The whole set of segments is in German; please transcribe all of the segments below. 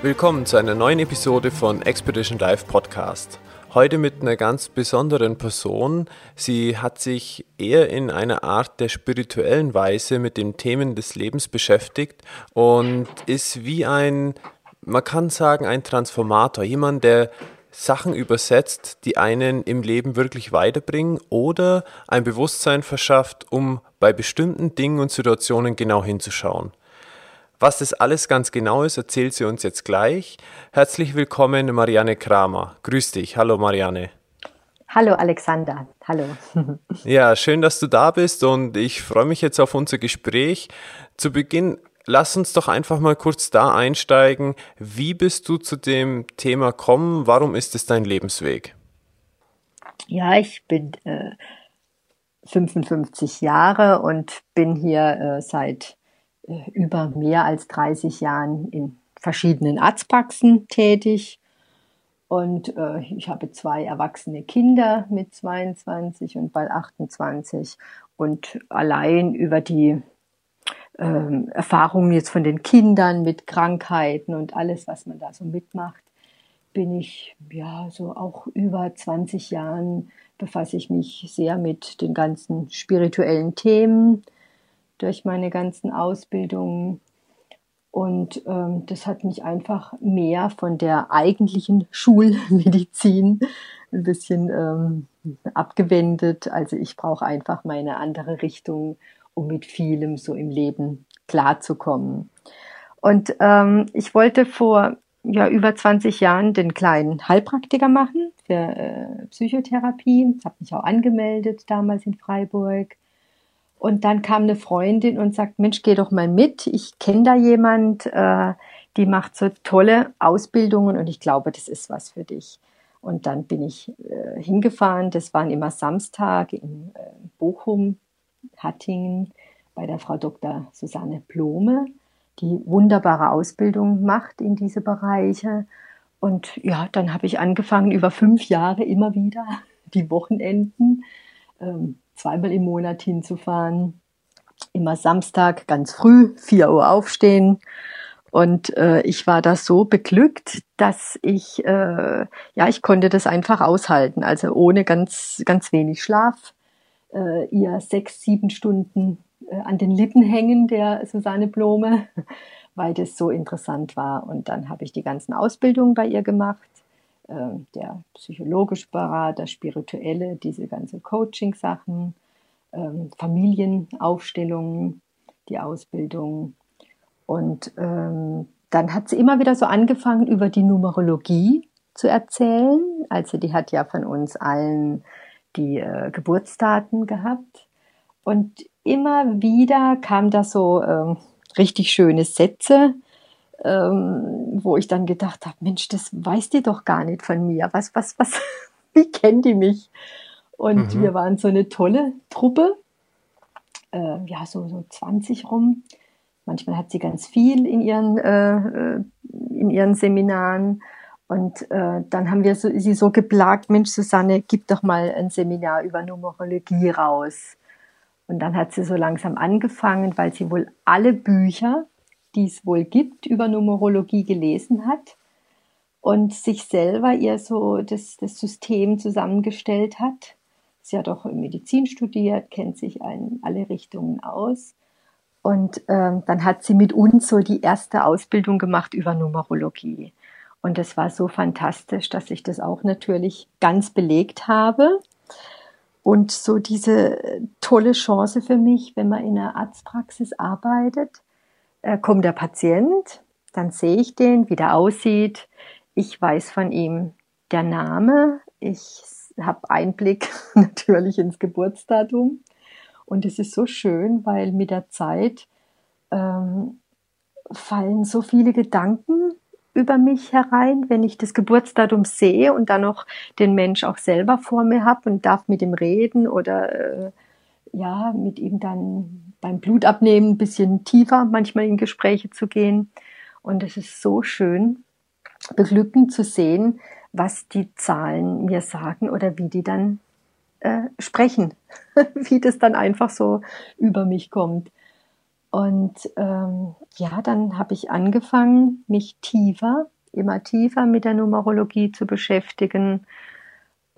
Willkommen zu einer neuen Episode von Expedition Live Podcast. Heute mit einer ganz besonderen Person. Sie hat sich eher in einer Art der spirituellen Weise mit den Themen des Lebens beschäftigt und ist wie ein, man kann sagen, ein Transformator. Jemand, der Sachen übersetzt, die einen im Leben wirklich weiterbringen oder ein Bewusstsein verschafft, um bei bestimmten Dingen und Situationen genau hinzuschauen. Was das alles ganz genau ist, erzählt sie uns jetzt gleich. Herzlich willkommen, Marianne Kramer. Grüß dich. Hallo, Marianne. Hallo, Alexander. Hallo. ja, schön, dass du da bist und ich freue mich jetzt auf unser Gespräch. Zu Beginn, lass uns doch einfach mal kurz da einsteigen. Wie bist du zu dem Thema gekommen? Warum ist es dein Lebensweg? Ja, ich bin äh, 55 Jahre und bin hier äh, seit äh, über mehr als 30 Jahren in verschiedenen Arztpraxen tätig. Und äh, ich habe zwei erwachsene Kinder mit 22 und bald 28. Und allein über die ähm, Erfahrungen jetzt von den Kindern mit Krankheiten und alles, was man da so mitmacht, bin ich ja so auch über 20 Jahren befasse ich mich sehr mit den ganzen spirituellen Themen durch meine ganzen Ausbildungen. Und ähm, das hat mich einfach mehr von der eigentlichen Schulmedizin ein bisschen ähm, abgewendet. Also ich brauche einfach meine andere Richtung, um mit vielem so im Leben klarzukommen. Und ähm, ich wollte vor ja, über 20 Jahren den kleinen Heilpraktiker machen für äh, Psychotherapie. Ich habe mich auch angemeldet damals in Freiburg und dann kam eine Freundin und sagt, Mensch, geh doch mal mit. Ich kenne da jemand, äh, die macht so tolle Ausbildungen und ich glaube, das ist was für dich. Und dann bin ich äh, hingefahren. Das waren immer Samstag in äh, Bochum, Hattingen, bei der Frau Dr. Susanne Blome, die wunderbare Ausbildung macht in diese Bereiche. Und ja, dann habe ich angefangen, über fünf Jahre immer wieder die Wochenenden ähm, zweimal im Monat hinzufahren. Immer Samstag ganz früh, 4 Uhr aufstehen. Und äh, ich war da so beglückt, dass ich, äh, ja, ich konnte das einfach aushalten. Also ohne ganz, ganz wenig Schlaf. Äh, ihr sechs, sieben Stunden äh, an den Lippen hängen, der Susanne Blome, weil das so interessant war. Und dann habe ich die ganzen Ausbildungen bei ihr gemacht der psychologische Berater, spirituelle, diese ganze Coaching-Sachen, ähm, Familienaufstellungen, die Ausbildung. Und ähm, dann hat sie immer wieder so angefangen, über die Numerologie zu erzählen. Also die hat ja von uns allen die äh, Geburtsdaten gehabt. Und immer wieder kam da so ähm, richtig schöne Sätze, ähm, wo ich dann gedacht habe, Mensch, das weiß die doch gar nicht von mir. Was, was, was, wie kennt die mich? Und mhm. wir waren so eine tolle Truppe, äh, ja, so, so 20 rum. Manchmal hat sie ganz viel in ihren, äh, äh, in ihren Seminaren. Und äh, dann haben wir so, sie so geplagt, Mensch, Susanne, gib doch mal ein Seminar über Numerologie raus. Und dann hat sie so langsam angefangen, weil sie wohl alle Bücher die es wohl gibt, über Numerologie gelesen hat und sich selber ihr so das, das System zusammengestellt hat. Sie hat auch Medizin studiert, kennt sich in alle Richtungen aus. Und ähm, dann hat sie mit uns so die erste Ausbildung gemacht über Numerologie. Und das war so fantastisch, dass ich das auch natürlich ganz belegt habe. Und so diese tolle Chance für mich, wenn man in einer Arztpraxis arbeitet, kommt der Patient, dann sehe ich den, wie der aussieht. Ich weiß von ihm der Name. Ich habe Einblick natürlich ins Geburtsdatum. Und es ist so schön, weil mit der Zeit ähm, fallen so viele Gedanken über mich herein, wenn ich das Geburtsdatum sehe und dann noch den Mensch auch selber vor mir habe und darf mit ihm reden oder äh, ja, mit ihm dann beim Blutabnehmen ein bisschen tiefer manchmal in Gespräche zu gehen. Und es ist so schön, beglückend zu sehen, was die Zahlen mir sagen oder wie die dann äh, sprechen, wie das dann einfach so über mich kommt. Und ähm, ja, dann habe ich angefangen, mich tiefer, immer tiefer mit der Numerologie zu beschäftigen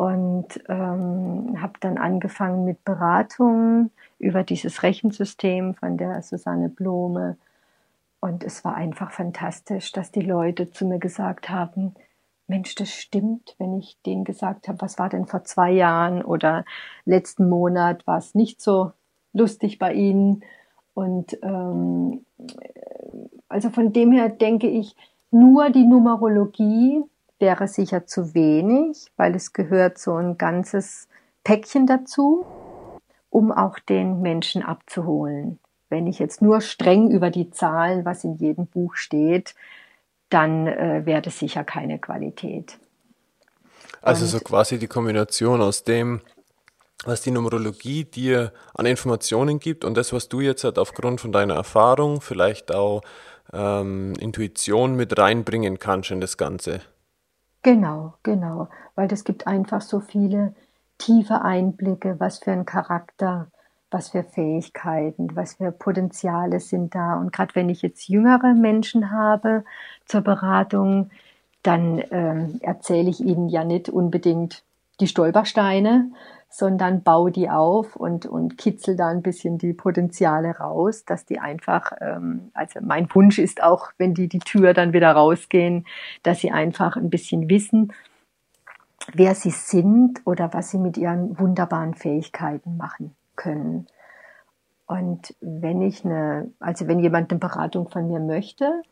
und ähm, habe dann angefangen mit Beratungen über dieses Rechensystem von der Susanne Blome. Und es war einfach fantastisch, dass die Leute zu mir gesagt haben, Mensch, das stimmt, wenn ich denen gesagt habe, was war denn vor zwei Jahren oder letzten Monat war es nicht so lustig bei Ihnen. Und ähm, also von dem her denke ich, nur die Numerologie wäre sicher zu wenig, weil es gehört so ein ganzes Päckchen dazu, um auch den Menschen abzuholen. Wenn ich jetzt nur streng über die Zahlen, was in jedem Buch steht, dann äh, wäre das sicher keine Qualität. Also Und so quasi die Kombination aus dem, was die Numerologie dir an Informationen gibt und das, was du jetzt halt aufgrund von deiner Erfahrung, vielleicht auch ähm, Intuition mit reinbringen kannst in das Ganze. Genau, genau, weil das gibt einfach so viele tiefe Einblicke, was für ein Charakter was für Fähigkeiten, was für Potenziale sind da. Und gerade wenn ich jetzt jüngere Menschen habe zur Beratung, dann ähm, erzähle ich ihnen ja nicht unbedingt die Stolpersteine, sondern baue die auf und, und kitzel da ein bisschen die Potenziale raus, dass die einfach, ähm, also mein Wunsch ist auch, wenn die die Tür dann wieder rausgehen, dass sie einfach ein bisschen wissen, wer sie sind oder was sie mit ihren wunderbaren Fähigkeiten machen können. Und wenn ich eine, also wenn jemand eine Beratung von mir möchte,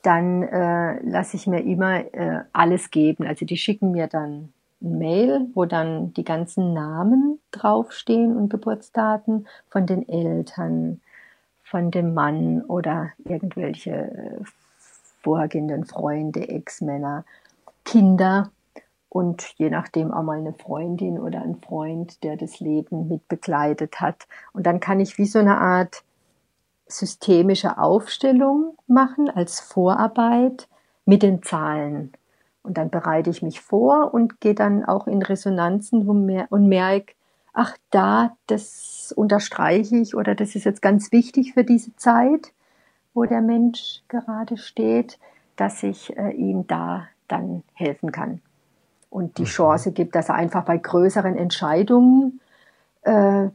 dann äh, lasse ich mir immer äh, alles geben. Also die schicken mir dann Mail, wo dann die ganzen Namen draufstehen und Geburtsdaten von den Eltern, von dem Mann oder irgendwelche äh, vorgehenden Freunde, Ex-Männer, Kinder und je nachdem auch mal eine Freundin oder ein Freund, der das Leben mit begleitet hat. Und dann kann ich wie so eine Art systemische Aufstellung machen als Vorarbeit mit den Zahlen. Und dann bereite ich mich vor und gehe dann auch in Resonanzen und merke, ach da, das unterstreiche ich oder das ist jetzt ganz wichtig für diese Zeit, wo der Mensch gerade steht, dass ich äh, ihm da dann helfen kann und die mhm. Chance gibt, dass er einfach bei größeren Entscheidungen äh,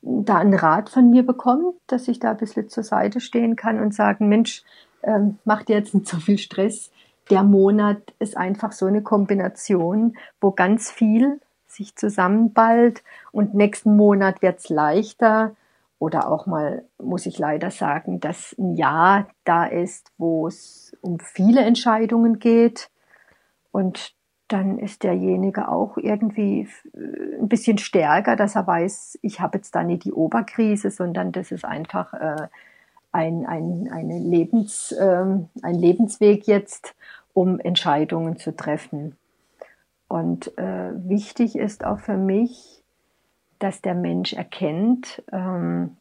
da einen Rat von mir bekommt, dass ich da ein bisschen zur Seite stehen kann und sagen, Mensch, ähm, mach dir jetzt nicht so viel Stress. Der Monat ist einfach so eine Kombination, wo ganz viel sich zusammenballt und nächsten Monat wird's leichter. Oder auch mal, muss ich leider sagen, dass ein Jahr da ist, wo es um viele Entscheidungen geht. Und dann ist derjenige auch irgendwie äh, ein bisschen stärker, dass er weiß, ich habe jetzt da nicht die Oberkrise, sondern das ist einfach äh, ein, ein, eine Lebens, äh, ein Lebensweg jetzt, um Entscheidungen zu treffen. Und äh, wichtig ist auch für mich, dass der Mensch erkennt, ähm,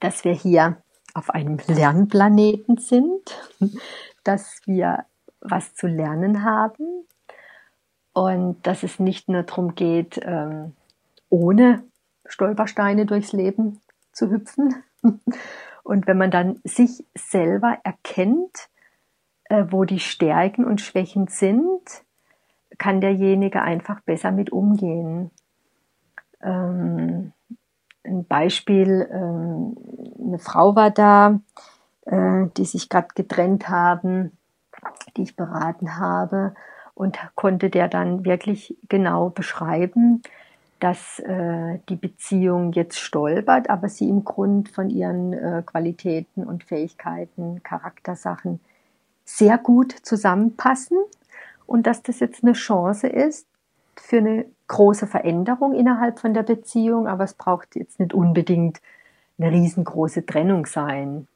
dass wir hier auf einem Lernplaneten sind, dass wir was zu lernen haben, und dass es nicht nur darum geht, ähm, ohne Stolpersteine durchs Leben zu hüpfen. Und wenn man dann sich selber erkennt, äh, wo die Stärken und Schwächen sind, kann derjenige einfach besser mit umgehen. Ähm, ein Beispiel, ähm, eine Frau war da, äh, die sich gerade getrennt haben, die ich beraten habe und konnte der dann wirklich genau beschreiben, dass äh, die Beziehung jetzt stolpert, aber sie im Grund von ihren äh, Qualitäten und Fähigkeiten, Charaktersachen sehr gut zusammenpassen und dass das jetzt eine Chance ist für eine große Veränderung innerhalb von der Beziehung, aber es braucht jetzt nicht unbedingt eine riesengroße Trennung sein.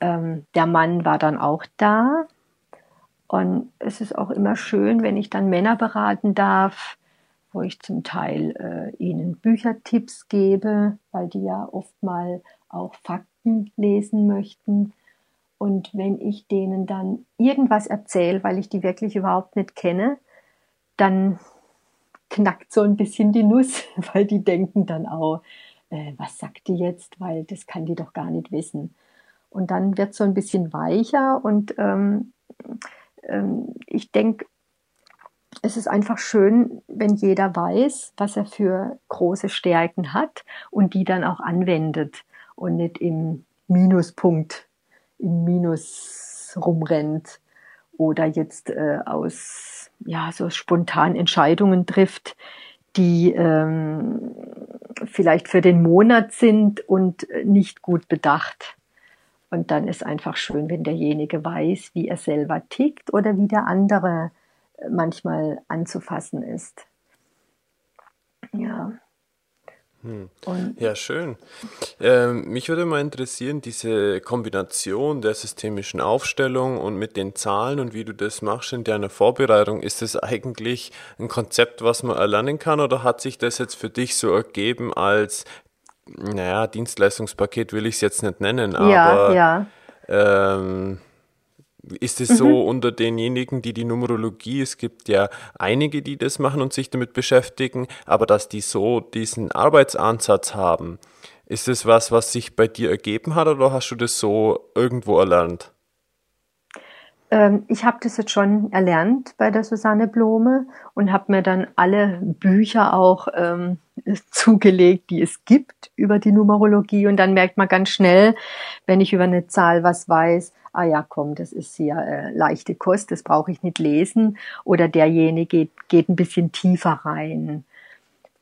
Ähm, der Mann war dann auch da Und es ist auch immer schön, wenn ich dann Männer beraten darf, wo ich zum Teil äh, ihnen Büchertipps gebe, weil die ja oft mal auch Fakten lesen möchten. Und wenn ich denen dann irgendwas erzähle, weil ich die wirklich überhaupt nicht kenne, dann knackt so ein bisschen die Nuss, weil die denken dann auch, äh, was sagt die jetzt, weil das kann die doch gar nicht wissen. Und dann wird so ein bisschen weicher und ähm, ähm, ich denke, es ist einfach schön, wenn jeder weiß, was er für große Stärken hat und die dann auch anwendet und nicht im Minuspunkt, im Minus rumrennt oder jetzt äh, aus ja so spontan Entscheidungen trifft, die ähm, vielleicht für den Monat sind und nicht gut bedacht. Und dann ist einfach schön, wenn derjenige weiß, wie er selber tickt oder wie der andere manchmal anzufassen ist. Ja. Hm. Ja, schön. Ähm, mich würde mal interessieren, diese Kombination der systemischen Aufstellung und mit den Zahlen und wie du das machst in deiner Vorbereitung, ist das eigentlich ein Konzept, was man erlernen kann oder hat sich das jetzt für dich so ergeben als, naja, Dienstleistungspaket will ich es jetzt nicht nennen, aber ja, ja. Ähm, ist es mhm. so unter denjenigen, die die Numerologie, es gibt ja einige, die das machen und sich damit beschäftigen, aber dass die so diesen Arbeitsansatz haben, ist es was, was sich bei dir ergeben hat oder hast du das so irgendwo erlernt? Ähm, ich habe das jetzt schon erlernt bei der Susanne Blome und habe mir dann alle Bücher auch ähm, zugelegt, die es gibt über die Numerologie. Und dann merkt man ganz schnell, wenn ich über eine Zahl was weiß, ah ja, komm, das ist hier äh, leichte Kost, das brauche ich nicht lesen. Oder derjenige geht, geht ein bisschen tiefer rein.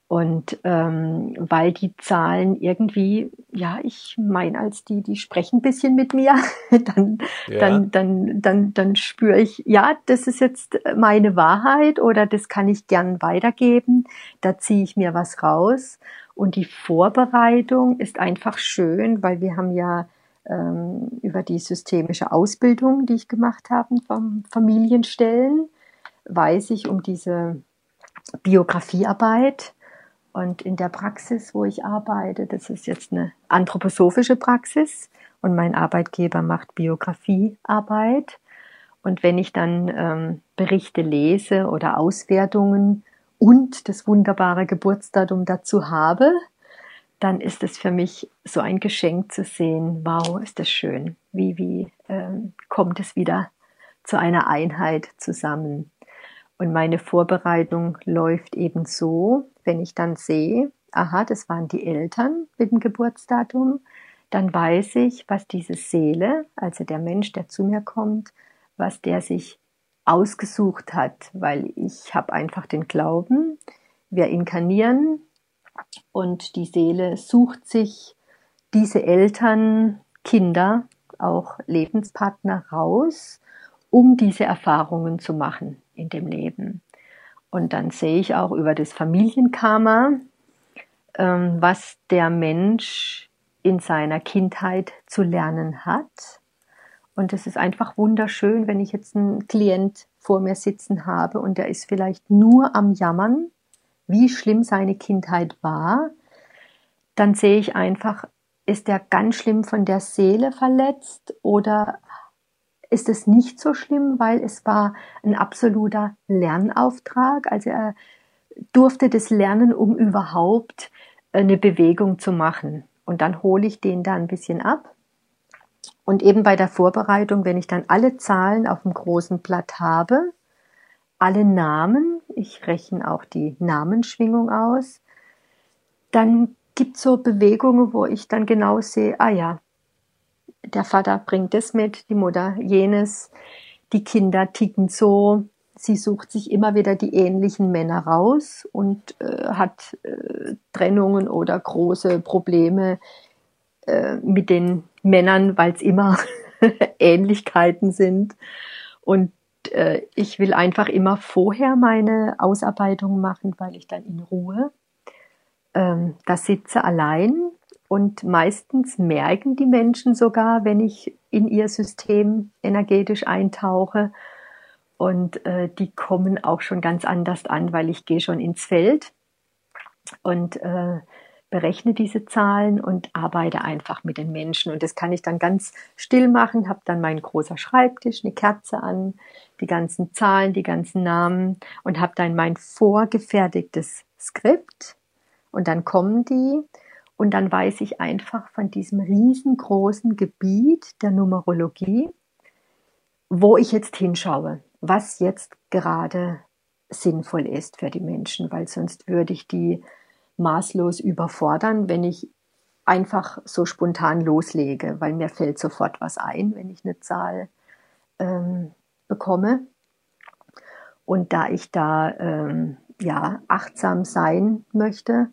Und ähm, weil die Zahlen irgendwie, ja, ich meine, als die, die sprechen ein bisschen mit mir, dann, ja. dann, dann, dann, dann spüre ich, ja, das ist jetzt meine Wahrheit oder das kann ich gern weitergeben. Da ziehe ich mir was raus. Und die Vorbereitung ist einfach schön, weil wir haben ja ähm, über die systemische Ausbildung, die ich gemacht habe vom Familienstellen, weiß ich um diese Biografiearbeit und in der Praxis, wo ich arbeite, das ist jetzt eine anthroposophische Praxis und mein Arbeitgeber macht Biografiearbeit. Und wenn ich dann ähm, Berichte lese oder Auswertungen und das wunderbare Geburtsdatum dazu habe, dann ist es für mich so ein Geschenk zu sehen, wow, ist das schön, wie, wie ähm, kommt es wieder zu einer Einheit zusammen. Und meine Vorbereitung läuft eben so, wenn ich dann sehe, aha, das waren die Eltern mit dem Geburtsdatum, dann weiß ich, was diese Seele, also der Mensch, der zu mir kommt, was der sich ausgesucht hat, weil ich habe einfach den Glauben, wir inkarnieren und die Seele sucht sich diese Eltern, Kinder, auch Lebenspartner raus, um diese Erfahrungen zu machen in dem Leben. Und dann sehe ich auch über das Familienkarma, ähm, was der Mensch in seiner Kindheit zu lernen hat. Und es ist einfach wunderschön, wenn ich jetzt einen Klient vor mir sitzen habe und der ist vielleicht nur am Jammern, wie schlimm seine Kindheit war, dann sehe ich einfach, ist er ganz schlimm von der Seele verletzt oder ist es nicht so schlimm, weil es war ein absoluter Lernauftrag. Also er durfte das lernen, um überhaupt eine Bewegung zu machen. Und dann hole ich den da ein bisschen ab. Und eben bei der Vorbereitung, wenn ich dann alle Zahlen auf dem großen Blatt habe, alle Namen, ich rechne auch die Namensschwingung aus, dann gibt es so Bewegungen, wo ich dann genau sehe, ah ja, der Vater bringt das mit, die Mutter jenes, die Kinder ticken so, sie sucht sich immer wieder die ähnlichen Männer raus und äh, hat äh, Trennungen oder große Probleme äh, mit den Männern, weil es immer Ähnlichkeiten sind. Und äh, ich will einfach immer vorher meine Ausarbeitung machen, weil ich dann in Ruhe ähm, da sitze allein und meistens merken die Menschen sogar, wenn ich in ihr System energetisch eintauche. Und äh, die kommen auch schon ganz anders an, weil ich gehe schon ins Feld und äh, berechne diese Zahlen und arbeite einfach mit den Menschen. Und das kann ich dann ganz still machen, habe dann meinen großer Schreibtisch, eine Kerze an, die ganzen Zahlen, die ganzen Namen und habe dann mein vorgefertigtes Skript. Und dann kommen die und dann weiß ich einfach von diesem riesengroßen Gebiet der Numerologie, wo ich jetzt hinschaue, was jetzt gerade sinnvoll ist für die Menschen, weil sonst würde ich die maßlos überfordern, wenn ich einfach so spontan loslege, weil mir fällt sofort was ein, wenn ich eine Zahl ähm, bekomme. Und da ich da ähm, ja achtsam sein möchte,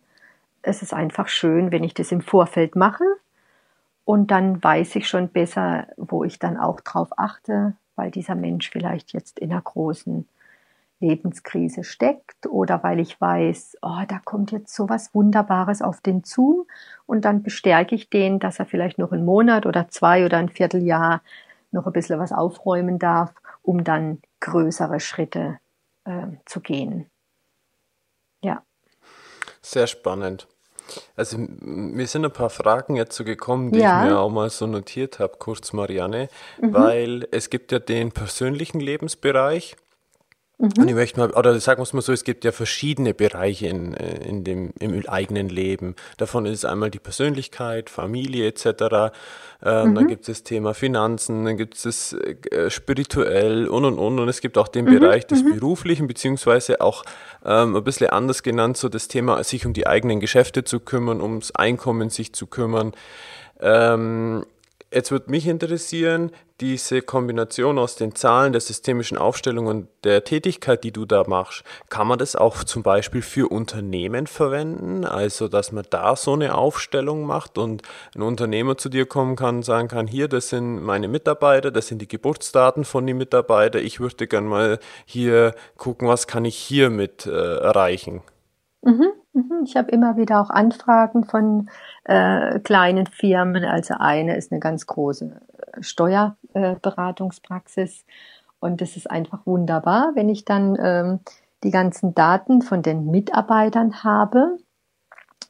ist es einfach schön, wenn ich das im Vorfeld mache. Und dann weiß ich schon besser, wo ich dann auch drauf achte, weil dieser Mensch vielleicht jetzt in einer großen Lebenskrise steckt oder weil ich weiß, oh, da kommt jetzt so was Wunderbares auf den zu und dann bestärke ich den, dass er vielleicht noch einen Monat oder zwei oder ein Vierteljahr noch ein bisschen was aufräumen darf, um dann größere Schritte äh, zu gehen. Ja. Sehr spannend. Also mir sind ein paar Fragen jetzt so gekommen, die ja. ich mir auch mal so notiert habe, kurz Marianne, mhm. weil es gibt ja den persönlichen Lebensbereich Mhm. Und ich möchte mal, oder sagen wir es mal so, es gibt ja verschiedene Bereiche in, äh, in dem, im eigenen Leben. Davon ist einmal die Persönlichkeit, Familie etc. Ähm, mhm. Dann gibt es das Thema Finanzen, dann gibt es das äh, spirituell und und und. Und es gibt auch den mhm. Bereich des mhm. Beruflichen, beziehungsweise auch ähm, ein bisschen anders genannt, so das Thema, sich um die eigenen Geschäfte zu kümmern, ums Einkommen sich zu kümmern. Ähm, Jetzt würde mich interessieren, diese Kombination aus den Zahlen, der systemischen Aufstellung und der Tätigkeit, die du da machst, kann man das auch zum Beispiel für Unternehmen verwenden? Also, dass man da so eine Aufstellung macht und ein Unternehmer zu dir kommen kann und sagen kann, hier, das sind meine Mitarbeiter, das sind die Geburtsdaten von den Mitarbeitern, ich würde gerne mal hier gucken, was kann ich hiermit äh, erreichen? Mhm, mhm. Ich habe immer wieder auch Anfragen von äh, kleinen Firmen. Also eine ist eine ganz große äh, Steuerberatungspraxis. Äh, und das ist einfach wunderbar, wenn ich dann ähm, die ganzen Daten von den Mitarbeitern habe,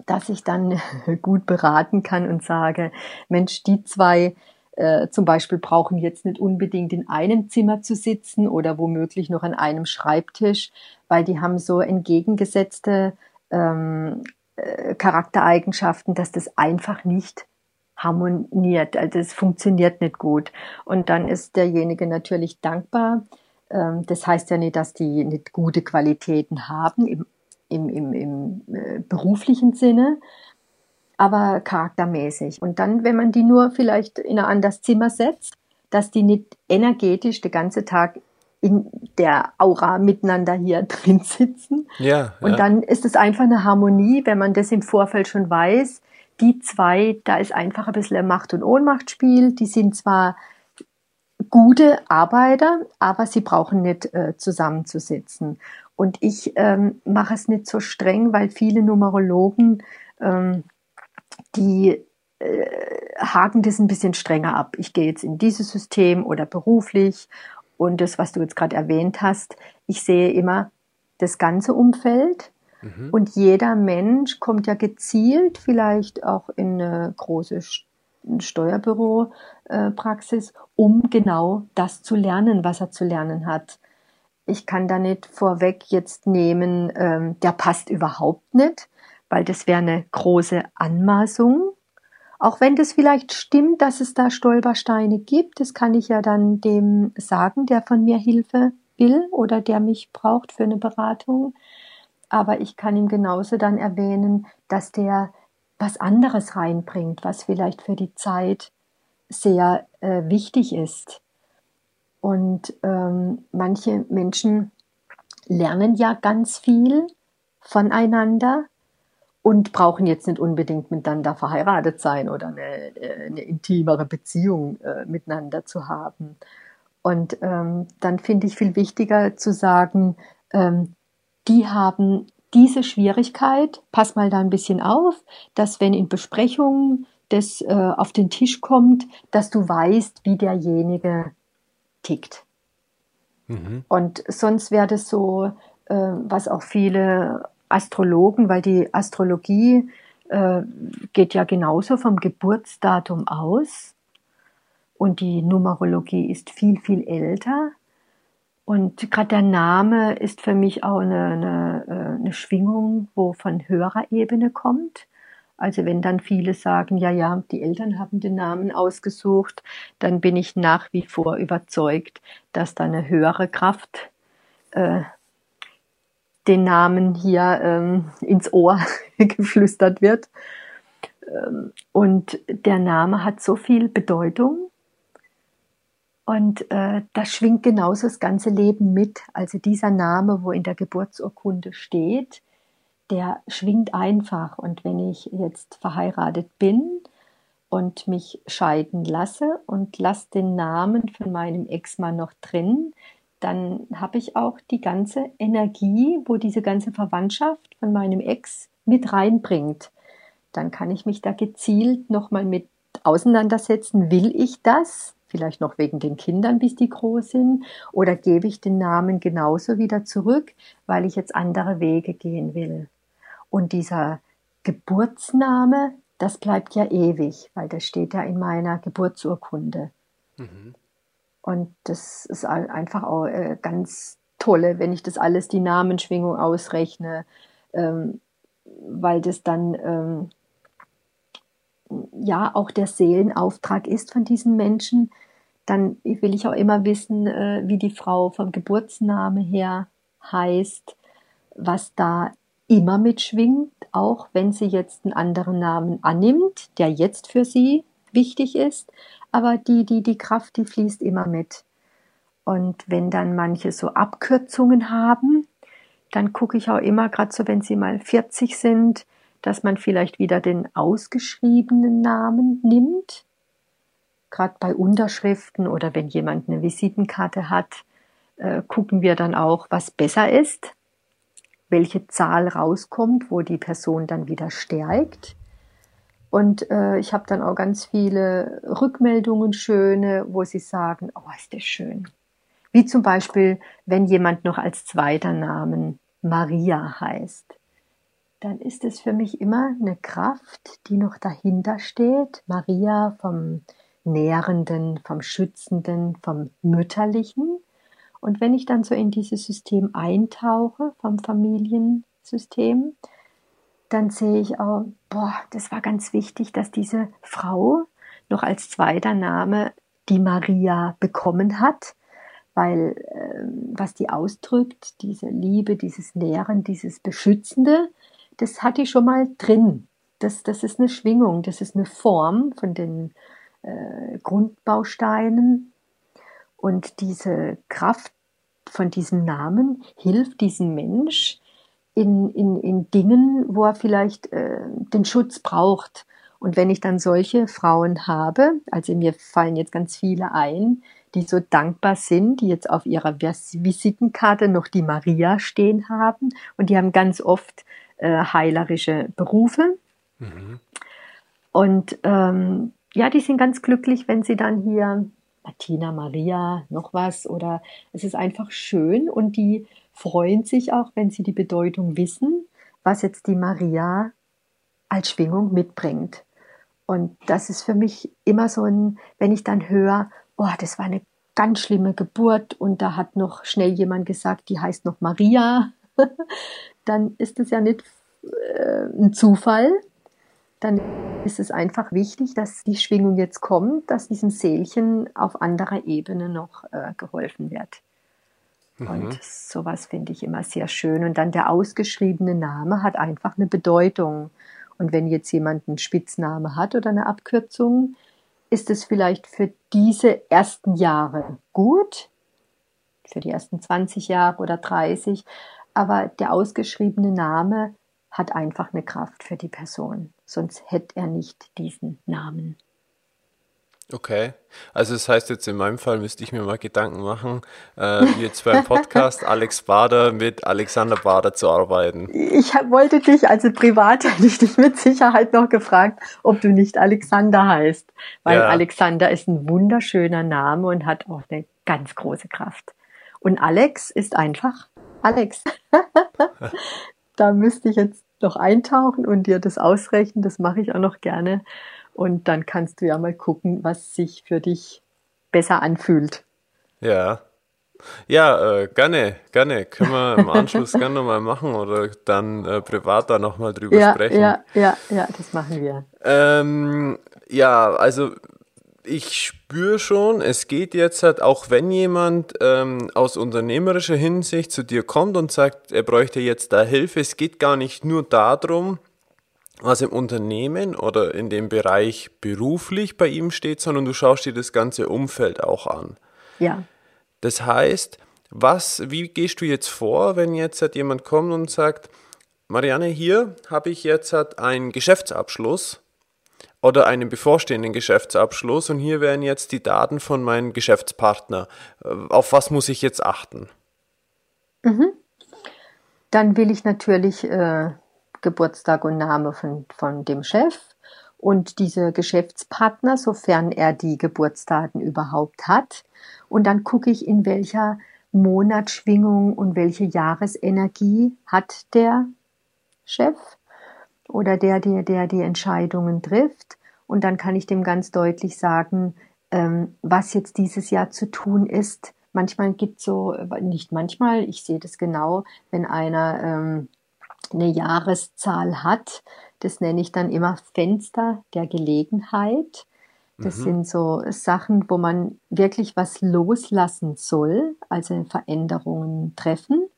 dass ich dann gut beraten kann und sage, Mensch, die zwei äh, zum Beispiel brauchen jetzt nicht unbedingt in einem Zimmer zu sitzen oder womöglich noch an einem Schreibtisch, weil die haben so entgegengesetzte ähm, äh, Charaktereigenschaften, dass das einfach nicht harmoniert, also es funktioniert nicht gut. Und dann ist derjenige natürlich dankbar. Ähm, das heißt ja nicht, dass die nicht gute Qualitäten haben im, im, im, im äh, beruflichen Sinne, aber charaktermäßig. Und dann, wenn man die nur vielleicht in ein anderes Zimmer setzt, dass die nicht energetisch den ganzen Tag in der Aura miteinander hier drin sitzen. Ja, und ja. dann ist es einfach eine Harmonie, wenn man das im Vorfeld schon weiß. Die zwei, da ist einfach ein bisschen ein Macht- und Ohnmachtspiel. Die sind zwar gute Arbeiter, aber sie brauchen nicht äh, zusammenzusitzen. Und ich ähm, mache es nicht so streng, weil viele Numerologen, ähm, die äh, haken das ein bisschen strenger ab. Ich gehe jetzt in dieses System oder beruflich und das, was du jetzt gerade erwähnt hast, ich sehe immer das ganze Umfeld. Mhm. Und jeder Mensch kommt ja gezielt vielleicht auch in eine große Steuerbüropraxis, um genau das zu lernen, was er zu lernen hat. Ich kann da nicht vorweg jetzt nehmen, ähm, der passt überhaupt nicht, weil das wäre eine große Anmaßung. Auch wenn das vielleicht stimmt, dass es da Stolpersteine gibt, das kann ich ja dann dem sagen, der von mir Hilfe will oder der mich braucht für eine Beratung. Aber ich kann ihm genauso dann erwähnen, dass der was anderes reinbringt, was vielleicht für die Zeit sehr äh, wichtig ist. Und ähm, manche Menschen lernen ja ganz viel voneinander, und brauchen jetzt nicht unbedingt miteinander verheiratet sein oder eine, äh, eine intimere Beziehung äh, miteinander zu haben. Und ähm, dann finde ich viel wichtiger zu sagen, ähm, die haben diese Schwierigkeit, pass mal da ein bisschen auf, dass wenn in Besprechungen das äh, auf den Tisch kommt, dass du weißt, wie derjenige tickt. Mhm. Und sonst wäre das so, äh, was auch viele Astrologen, weil die Astrologie äh, geht ja genauso vom Geburtsdatum aus und die Numerologie ist viel, viel älter. Und gerade der Name ist für mich auch eine, eine, äh, eine Schwingung, wo von höherer Ebene kommt. Also wenn dann viele sagen, ja, ja, die Eltern haben den Namen ausgesucht, dann bin ich nach wie vor überzeugt, dass da eine höhere Kraft äh, den Namen hier ähm, ins Ohr geflüstert wird. Ähm, und der Name hat so viel Bedeutung und äh, das schwingt genauso das ganze Leben mit. Also dieser Name, wo in der Geburtsurkunde steht, der schwingt einfach. Und wenn ich jetzt verheiratet bin und mich scheiden lasse und lasse den Namen von meinem Ex-Mann noch drin, dann habe ich auch die ganze Energie, wo diese ganze Verwandtschaft von meinem Ex mit reinbringt. Dann kann ich mich da gezielt nochmal mit auseinandersetzen. Will ich das? Vielleicht noch wegen den Kindern, bis die groß sind? Oder gebe ich den Namen genauso wieder zurück, weil ich jetzt andere Wege gehen will? Und dieser Geburtsname, das bleibt ja ewig, weil das steht ja in meiner Geburtsurkunde. Mhm. Und das ist einfach auch äh, ganz tolle, wenn ich das alles, die Namenschwingung ausrechne, ähm, weil das dann ähm, ja auch der Seelenauftrag ist von diesen Menschen, dann will ich auch immer wissen, äh, wie die Frau vom Geburtsname her heißt, was da immer mitschwingt, auch wenn sie jetzt einen anderen Namen annimmt, der jetzt für sie wichtig ist, aber die, die, die Kraft, die fließt immer mit. Und wenn dann manche so Abkürzungen haben, dann gucke ich auch immer, gerade so, wenn sie mal 40 sind, dass man vielleicht wieder den ausgeschriebenen Namen nimmt. Gerade bei Unterschriften oder wenn jemand eine Visitenkarte hat, äh, gucken wir dann auch, was besser ist, welche Zahl rauskommt, wo die Person dann wieder stärkt. Und äh, ich habe dann auch ganz viele Rückmeldungen, schöne, wo sie sagen, oh, ist das schön. Wie zum Beispiel, wenn jemand noch als zweiter Namen Maria heißt dann ist es für mich immer eine Kraft, die noch dahinter steht. Maria vom Nährenden, vom Schützenden, vom Mütterlichen. Und wenn ich dann so in dieses System eintauche, vom Familiensystem, dann sehe ich auch, boah, das war ganz wichtig, dass diese Frau noch als zweiter Name die Maria bekommen hat, weil äh, was die ausdrückt, diese Liebe, dieses Nähren, dieses Beschützende, das hat die schon mal drin. Das, das ist eine Schwingung, das ist eine Form von den äh, Grundbausteinen. Und diese Kraft von diesem Namen hilft diesem Mensch in, in, in Dingen, wo er vielleicht äh, den Schutz braucht. Und wenn ich dann solche Frauen habe, also mir fallen jetzt ganz viele ein, die so dankbar sind, die jetzt auf ihrer Visitenkarte noch die Maria stehen haben und die haben ganz oft äh, heilerische Berufe. Mhm. Und ähm, ja, die sind ganz glücklich, wenn sie dann hier Martina, Maria, noch was oder es ist einfach schön und die freuen sich auch, wenn sie die Bedeutung wissen, was jetzt die Maria als Schwingung mitbringt. Und das ist für mich immer so ein, wenn ich dann höre, oh, das war eine ganz schlimme Geburt und da hat noch schnell jemand gesagt, die heißt noch Maria, dann ist es ja nicht äh, ein Zufall. Dann ist es einfach wichtig, dass die Schwingung jetzt kommt, dass diesem Seelchen auf anderer Ebene noch äh, geholfen wird. Mhm. Und sowas finde ich immer sehr schön. Und dann der ausgeschriebene Name hat einfach eine Bedeutung. Und wenn jetzt jemand einen Spitzname hat oder eine Abkürzung, ist es vielleicht für diese ersten Jahre gut, für die ersten 20 Jahre oder 30, aber der ausgeschriebene Name hat einfach eine Kraft für die Person, sonst hätte er nicht diesen Namen. Okay, also das heißt jetzt in meinem Fall müsste ich mir mal Gedanken machen, äh, jetzt beim Podcast Alex Bader mit Alexander Bader zu arbeiten. Ich wollte dich, also privat hätte ich dich mit Sicherheit noch gefragt, ob du nicht Alexander heißt, weil ja. Alexander ist ein wunderschöner Name und hat auch eine ganz große Kraft. Und Alex ist einfach Alex. da müsste ich jetzt noch eintauchen und dir das ausrechnen. Das mache ich auch noch gerne. Und dann kannst du ja mal gucken, was sich für dich besser anfühlt. Ja. Ja, äh, gerne, gerne. Können wir im Anschluss gerne nochmal machen oder dann äh, privat da nochmal drüber ja, sprechen. Ja, ja, ja, das machen wir. Ähm, ja, also ich spüre schon, es geht jetzt halt, auch wenn jemand ähm, aus unternehmerischer Hinsicht zu dir kommt und sagt, er bräuchte jetzt da Hilfe, es geht gar nicht nur darum, was im Unternehmen oder in dem Bereich beruflich bei ihm steht, sondern du schaust dir das ganze Umfeld auch an. Ja. Das heißt, was, wie gehst du jetzt vor, wenn jetzt halt jemand kommt und sagt, Marianne, hier habe ich jetzt halt einen Geschäftsabschluss oder einen bevorstehenden Geschäftsabschluss und hier wären jetzt die Daten von meinem Geschäftspartner. Auf was muss ich jetzt achten? Mhm. Dann will ich natürlich äh, Geburtstag und Name von, von dem Chef und diese Geschäftspartner, sofern er die Geburtsdaten überhaupt hat. Und dann gucke ich, in welcher Monatsschwingung und welche Jahresenergie hat der Chef oder der, der, der die Entscheidungen trifft. Und dann kann ich dem ganz deutlich sagen, ähm, was jetzt dieses Jahr zu tun ist. Manchmal gibt es so, nicht manchmal, ich sehe das genau, wenn einer ähm, eine Jahreszahl hat, das nenne ich dann immer Fenster der Gelegenheit. Das mhm. sind so Sachen, wo man wirklich was loslassen soll, also Veränderungen treffen.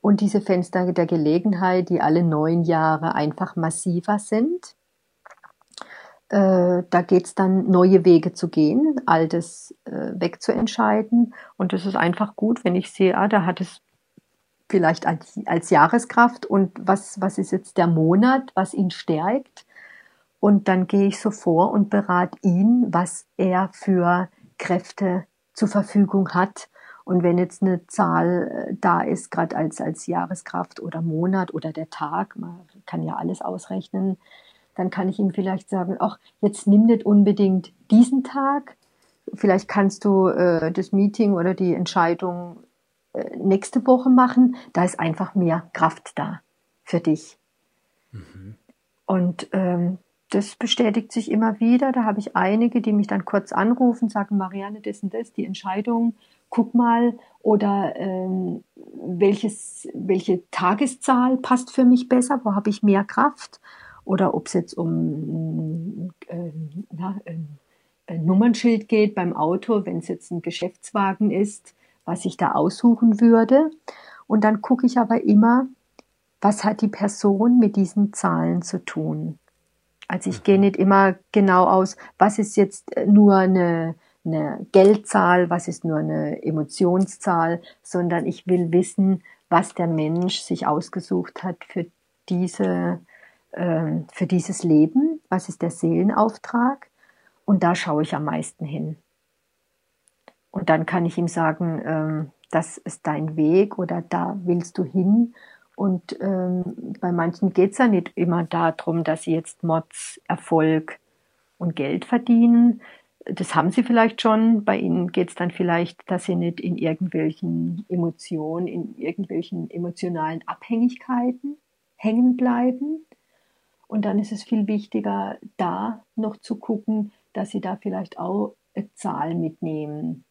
Und diese Fenster der Gelegenheit, die alle neun Jahre einfach massiver sind, äh, da geht es dann, neue Wege zu gehen, altes äh, wegzuentscheiden. Und das ist einfach gut, wenn ich sehe, ah, da hat es vielleicht als, als Jahreskraft und was, was ist jetzt der Monat, was ihn stärkt. Und dann gehe ich so vor und berate ihn, was er für Kräfte zur Verfügung hat, und wenn jetzt eine Zahl äh, da ist, gerade als, als Jahreskraft oder Monat oder der Tag, man kann ja alles ausrechnen, dann kann ich ihm vielleicht sagen, ach, jetzt nimm nicht unbedingt diesen Tag, vielleicht kannst du äh, das Meeting oder die Entscheidung nächste Woche machen, da ist einfach mehr Kraft da für dich. Mhm. Und ähm, das bestätigt sich immer wieder. Da habe ich einige, die mich dann kurz anrufen, sagen, Marianne, das und das, die Entscheidung guck mal, oder ähm, welches, welche Tageszahl passt für mich besser, wo habe ich mehr Kraft, oder ob es jetzt um äh, na, ein Nummernschild geht beim Auto, wenn es jetzt ein Geschäftswagen ist, was ich da aussuchen würde. Und dann gucke ich aber immer, was hat die Person mit diesen Zahlen zu tun. Also ich gehe mhm. nicht immer genau aus, was ist jetzt nur eine eine Geldzahl, was ist nur eine Emotionszahl, sondern ich will wissen, was der Mensch sich ausgesucht hat für diese, äh, für dieses Leben, was ist der Seelenauftrag und da schaue ich am meisten hin. Und dann kann ich ihm sagen, ähm, das ist dein Weg oder da willst du hin. Und ähm, bei manchen geht es ja nicht immer darum, dass sie jetzt Mods, Erfolg und Geld verdienen, das haben sie vielleicht schon. Bei ihnen geht es dann vielleicht, dass sie nicht in irgendwelchen Emotionen, in irgendwelchen emotionalen Abhängigkeiten hängen bleiben. Und dann ist es viel wichtiger, da noch zu gucken, dass sie da vielleicht auch eine Zahl mitnehmen,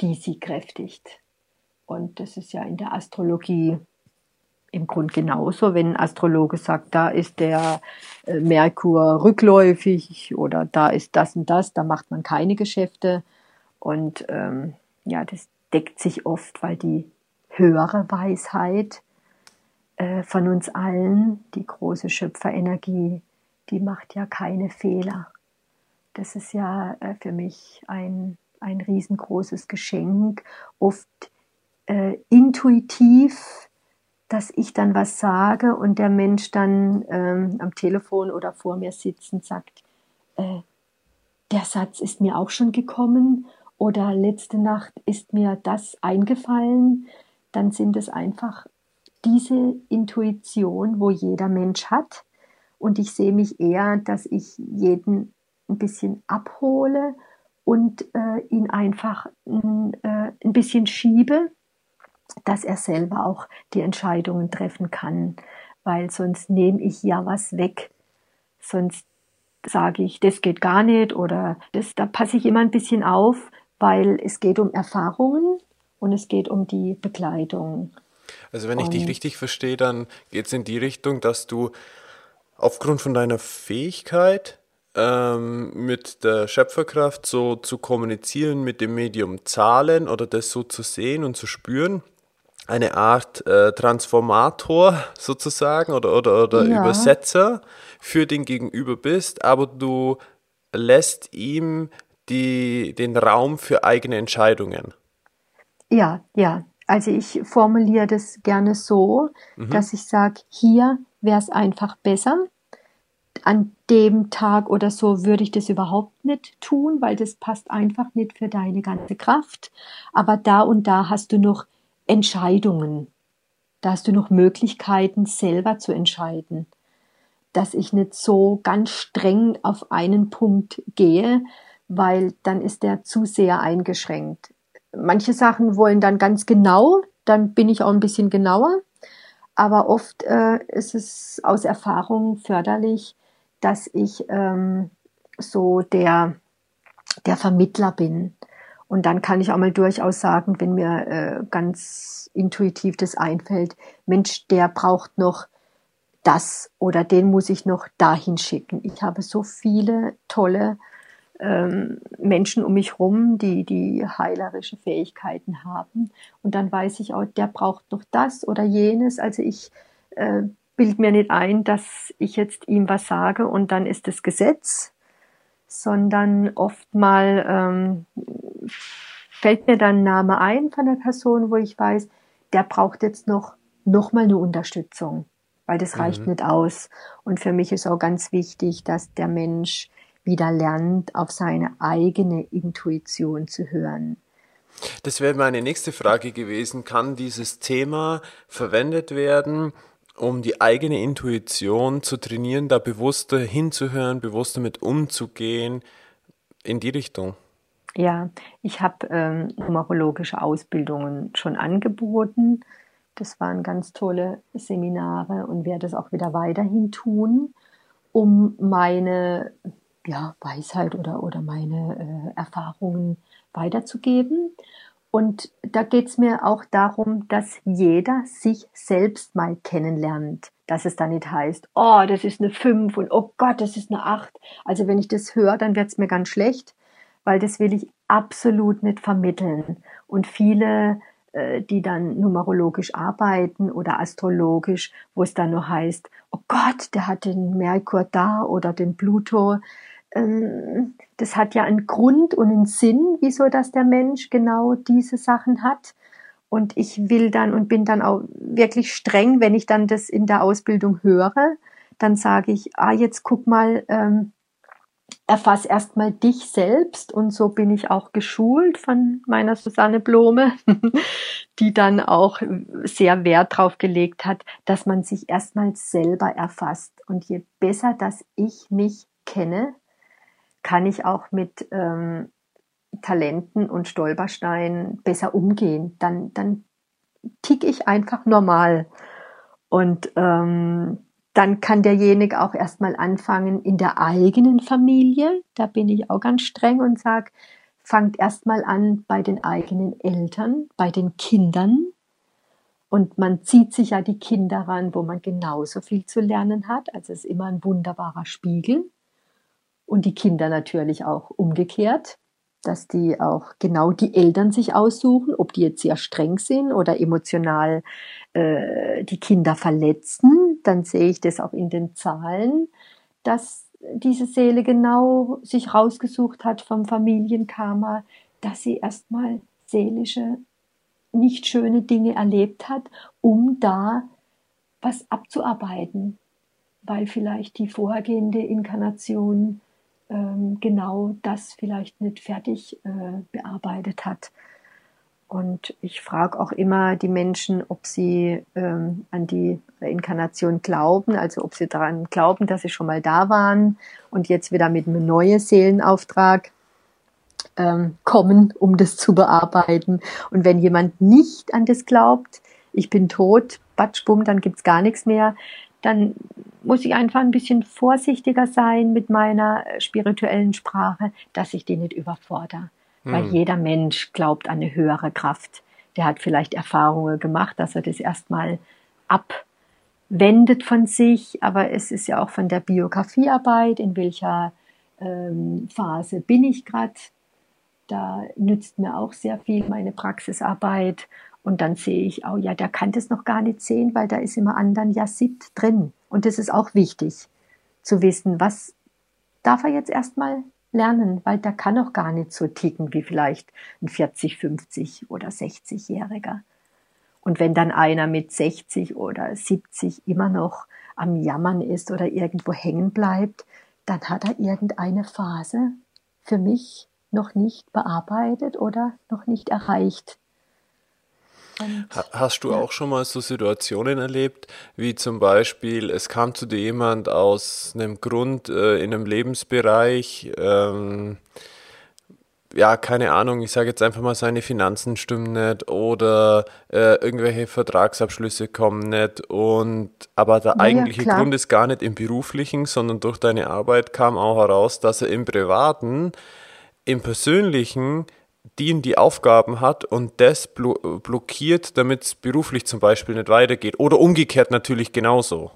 die sie kräftigt. Und das ist ja in der Astrologie im Grund genauso, wenn ein Astrologe sagt, da ist der äh, Merkur rückläufig oder da ist das und das, da macht man keine Geschäfte. Und ähm, ja, das deckt sich oft, weil die höhere Weisheit äh, von uns allen, die große Schöpferenergie, die macht ja keine Fehler. Das ist ja äh, für mich ein, ein riesengroßes Geschenk, oft äh, intuitiv dass ich dann was sage und der Mensch dann ähm, am Telefon oder vor mir sitzend sagt, äh, der Satz ist mir auch schon gekommen oder letzte Nacht ist mir das eingefallen, dann sind es einfach diese Intuition, wo jeder Mensch hat. Und ich sehe mich eher, dass ich jeden ein bisschen abhole und äh, ihn einfach ein, äh, ein bisschen schiebe, dass er selber auch die Entscheidungen treffen kann, weil sonst nehme ich ja was weg, sonst sage ich, das geht gar nicht oder das, da passe ich immer ein bisschen auf, weil es geht um Erfahrungen und es geht um die Begleitung. Also wenn ich und, dich richtig verstehe, dann geht es in die Richtung, dass du aufgrund von deiner Fähigkeit ähm, mit der Schöpferkraft so zu kommunizieren mit dem Medium Zahlen oder das so zu sehen und zu spüren, eine Art äh, Transformator sozusagen oder, oder, oder ja. Übersetzer für den Gegenüber bist, aber du lässt ihm die, den Raum für eigene Entscheidungen. Ja, ja. Also ich formuliere das gerne so, mhm. dass ich sage, hier wäre es einfach besser. An dem Tag oder so würde ich das überhaupt nicht tun, weil das passt einfach nicht für deine ganze Kraft. Aber da und da hast du noch Entscheidungen. Da hast du noch Möglichkeiten, selber zu entscheiden. Dass ich nicht so ganz streng auf einen Punkt gehe, weil dann ist der zu sehr eingeschränkt. Manche Sachen wollen dann ganz genau, dann bin ich auch ein bisschen genauer. Aber oft äh, ist es aus Erfahrung förderlich, dass ich ähm, so der, der Vermittler bin. Und dann kann ich auch mal durchaus sagen, wenn mir äh, ganz intuitiv das einfällt, Mensch, der braucht noch das oder den muss ich noch dahin schicken. Ich habe so viele tolle ähm, Menschen um mich rum, die die heilerische Fähigkeiten haben. Und dann weiß ich auch, der braucht noch das oder jenes. Also ich äh, bild mir nicht ein, dass ich jetzt ihm was sage und dann ist es Gesetz, sondern oft mal ähm, fällt mir dann ein Name ein von der Person, wo ich weiß, der braucht jetzt noch, noch mal eine Unterstützung, weil das reicht mhm. nicht aus. Und für mich ist auch ganz wichtig, dass der Mensch wieder lernt, auf seine eigene Intuition zu hören. Das wäre meine nächste Frage gewesen. Kann dieses Thema verwendet werden, um die eigene Intuition zu trainieren, da bewusster hinzuhören, bewusster mit umzugehen, in die Richtung? Ja, ich habe ähm, numerologische Ausbildungen schon angeboten. Das waren ganz tolle Seminare und werde es auch wieder weiterhin tun, um meine ja, Weisheit oder, oder meine äh, Erfahrungen weiterzugeben. Und da geht es mir auch darum, dass jeder sich selbst mal kennenlernt. Dass es dann nicht heißt, oh, das ist eine 5 und oh Gott, das ist eine 8. Also wenn ich das höre, dann wird es mir ganz schlecht, weil das will ich absolut nicht vermitteln. Und viele, äh, die dann numerologisch arbeiten oder astrologisch, wo es dann nur heißt, oh Gott, der hat den Merkur da oder den Pluto, das hat ja einen Grund und einen Sinn, wieso dass der Mensch genau diese Sachen hat. Und ich will dann und bin dann auch wirklich streng, wenn ich dann das in der Ausbildung höre, dann sage ich, ah, jetzt guck mal, ähm, erfass erstmal dich selbst und so bin ich auch geschult von meiner Susanne Blome, die dann auch sehr Wert drauf gelegt hat, dass man sich erstmal selber erfasst und je besser, dass ich mich kenne, kann ich auch mit ähm, Talenten und Stolpersteinen besser umgehen. Dann, dann tick ich einfach normal. Und ähm, dann kann derjenige auch erstmal anfangen in der eigenen Familie. Da bin ich auch ganz streng und sage, fangt erstmal an bei den eigenen Eltern, bei den Kindern. Und man zieht sich ja die Kinder ran, wo man genauso viel zu lernen hat. Also es ist immer ein wunderbarer Spiegel und die Kinder natürlich auch umgekehrt, dass die auch genau die Eltern sich aussuchen, ob die jetzt sehr streng sind oder emotional äh, die Kinder verletzen, dann sehe ich das auch in den Zahlen, dass diese Seele genau sich rausgesucht hat vom Familienkarma, dass sie erstmal seelische, nicht schöne Dinge erlebt hat, um da was abzuarbeiten, weil vielleicht die vorhergehende Inkarnation ähm, genau das vielleicht nicht fertig äh, bearbeitet hat. Und ich frage auch immer die Menschen, ob sie ähm, an die Reinkarnation glauben, also ob sie daran glauben, dass sie schon mal da waren und jetzt wieder mit einem neuen Seelenauftrag ähm, kommen, um das zu bearbeiten. Und wenn jemand nicht an das glaubt, ich bin tot, batschbumm, dann gibt's gar nichts mehr, dann muss ich einfach ein bisschen vorsichtiger sein mit meiner äh, spirituellen Sprache, dass ich die nicht überfordere. Hm. Weil jeder Mensch glaubt an eine höhere Kraft. Der hat vielleicht Erfahrungen gemacht, dass er das erstmal abwendet von sich, aber es ist ja auch von der Biografiearbeit, in welcher ähm, Phase bin ich gerade. Da nützt mir auch sehr viel meine Praxisarbeit und dann sehe ich, oh ja, der kann das noch gar nicht sehen, weil da ist immer anderen Jasid drin. Und das ist auch wichtig zu wissen, was darf er jetzt erstmal lernen, weil der kann auch gar nicht so ticken wie vielleicht ein 40, 50 oder 60-Jähriger. Und wenn dann einer mit 60 oder 70 immer noch am Jammern ist oder irgendwo hängen bleibt, dann hat er irgendeine Phase für mich noch nicht bearbeitet oder noch nicht erreicht. Hast du ja. auch schon mal so Situationen erlebt, wie zum Beispiel, es kam zu dir jemand aus einem Grund äh, in einem Lebensbereich, ähm, ja, keine Ahnung, ich sage jetzt einfach mal, seine Finanzen stimmen nicht oder äh, irgendwelche Vertragsabschlüsse kommen nicht und aber der ja, eigentliche ja, Grund ist gar nicht im beruflichen, sondern durch deine Arbeit kam auch heraus, dass er im privaten, im persönlichen die die Aufgaben hat und das blo blockiert, damit es beruflich zum Beispiel nicht weitergeht. Oder umgekehrt natürlich genauso.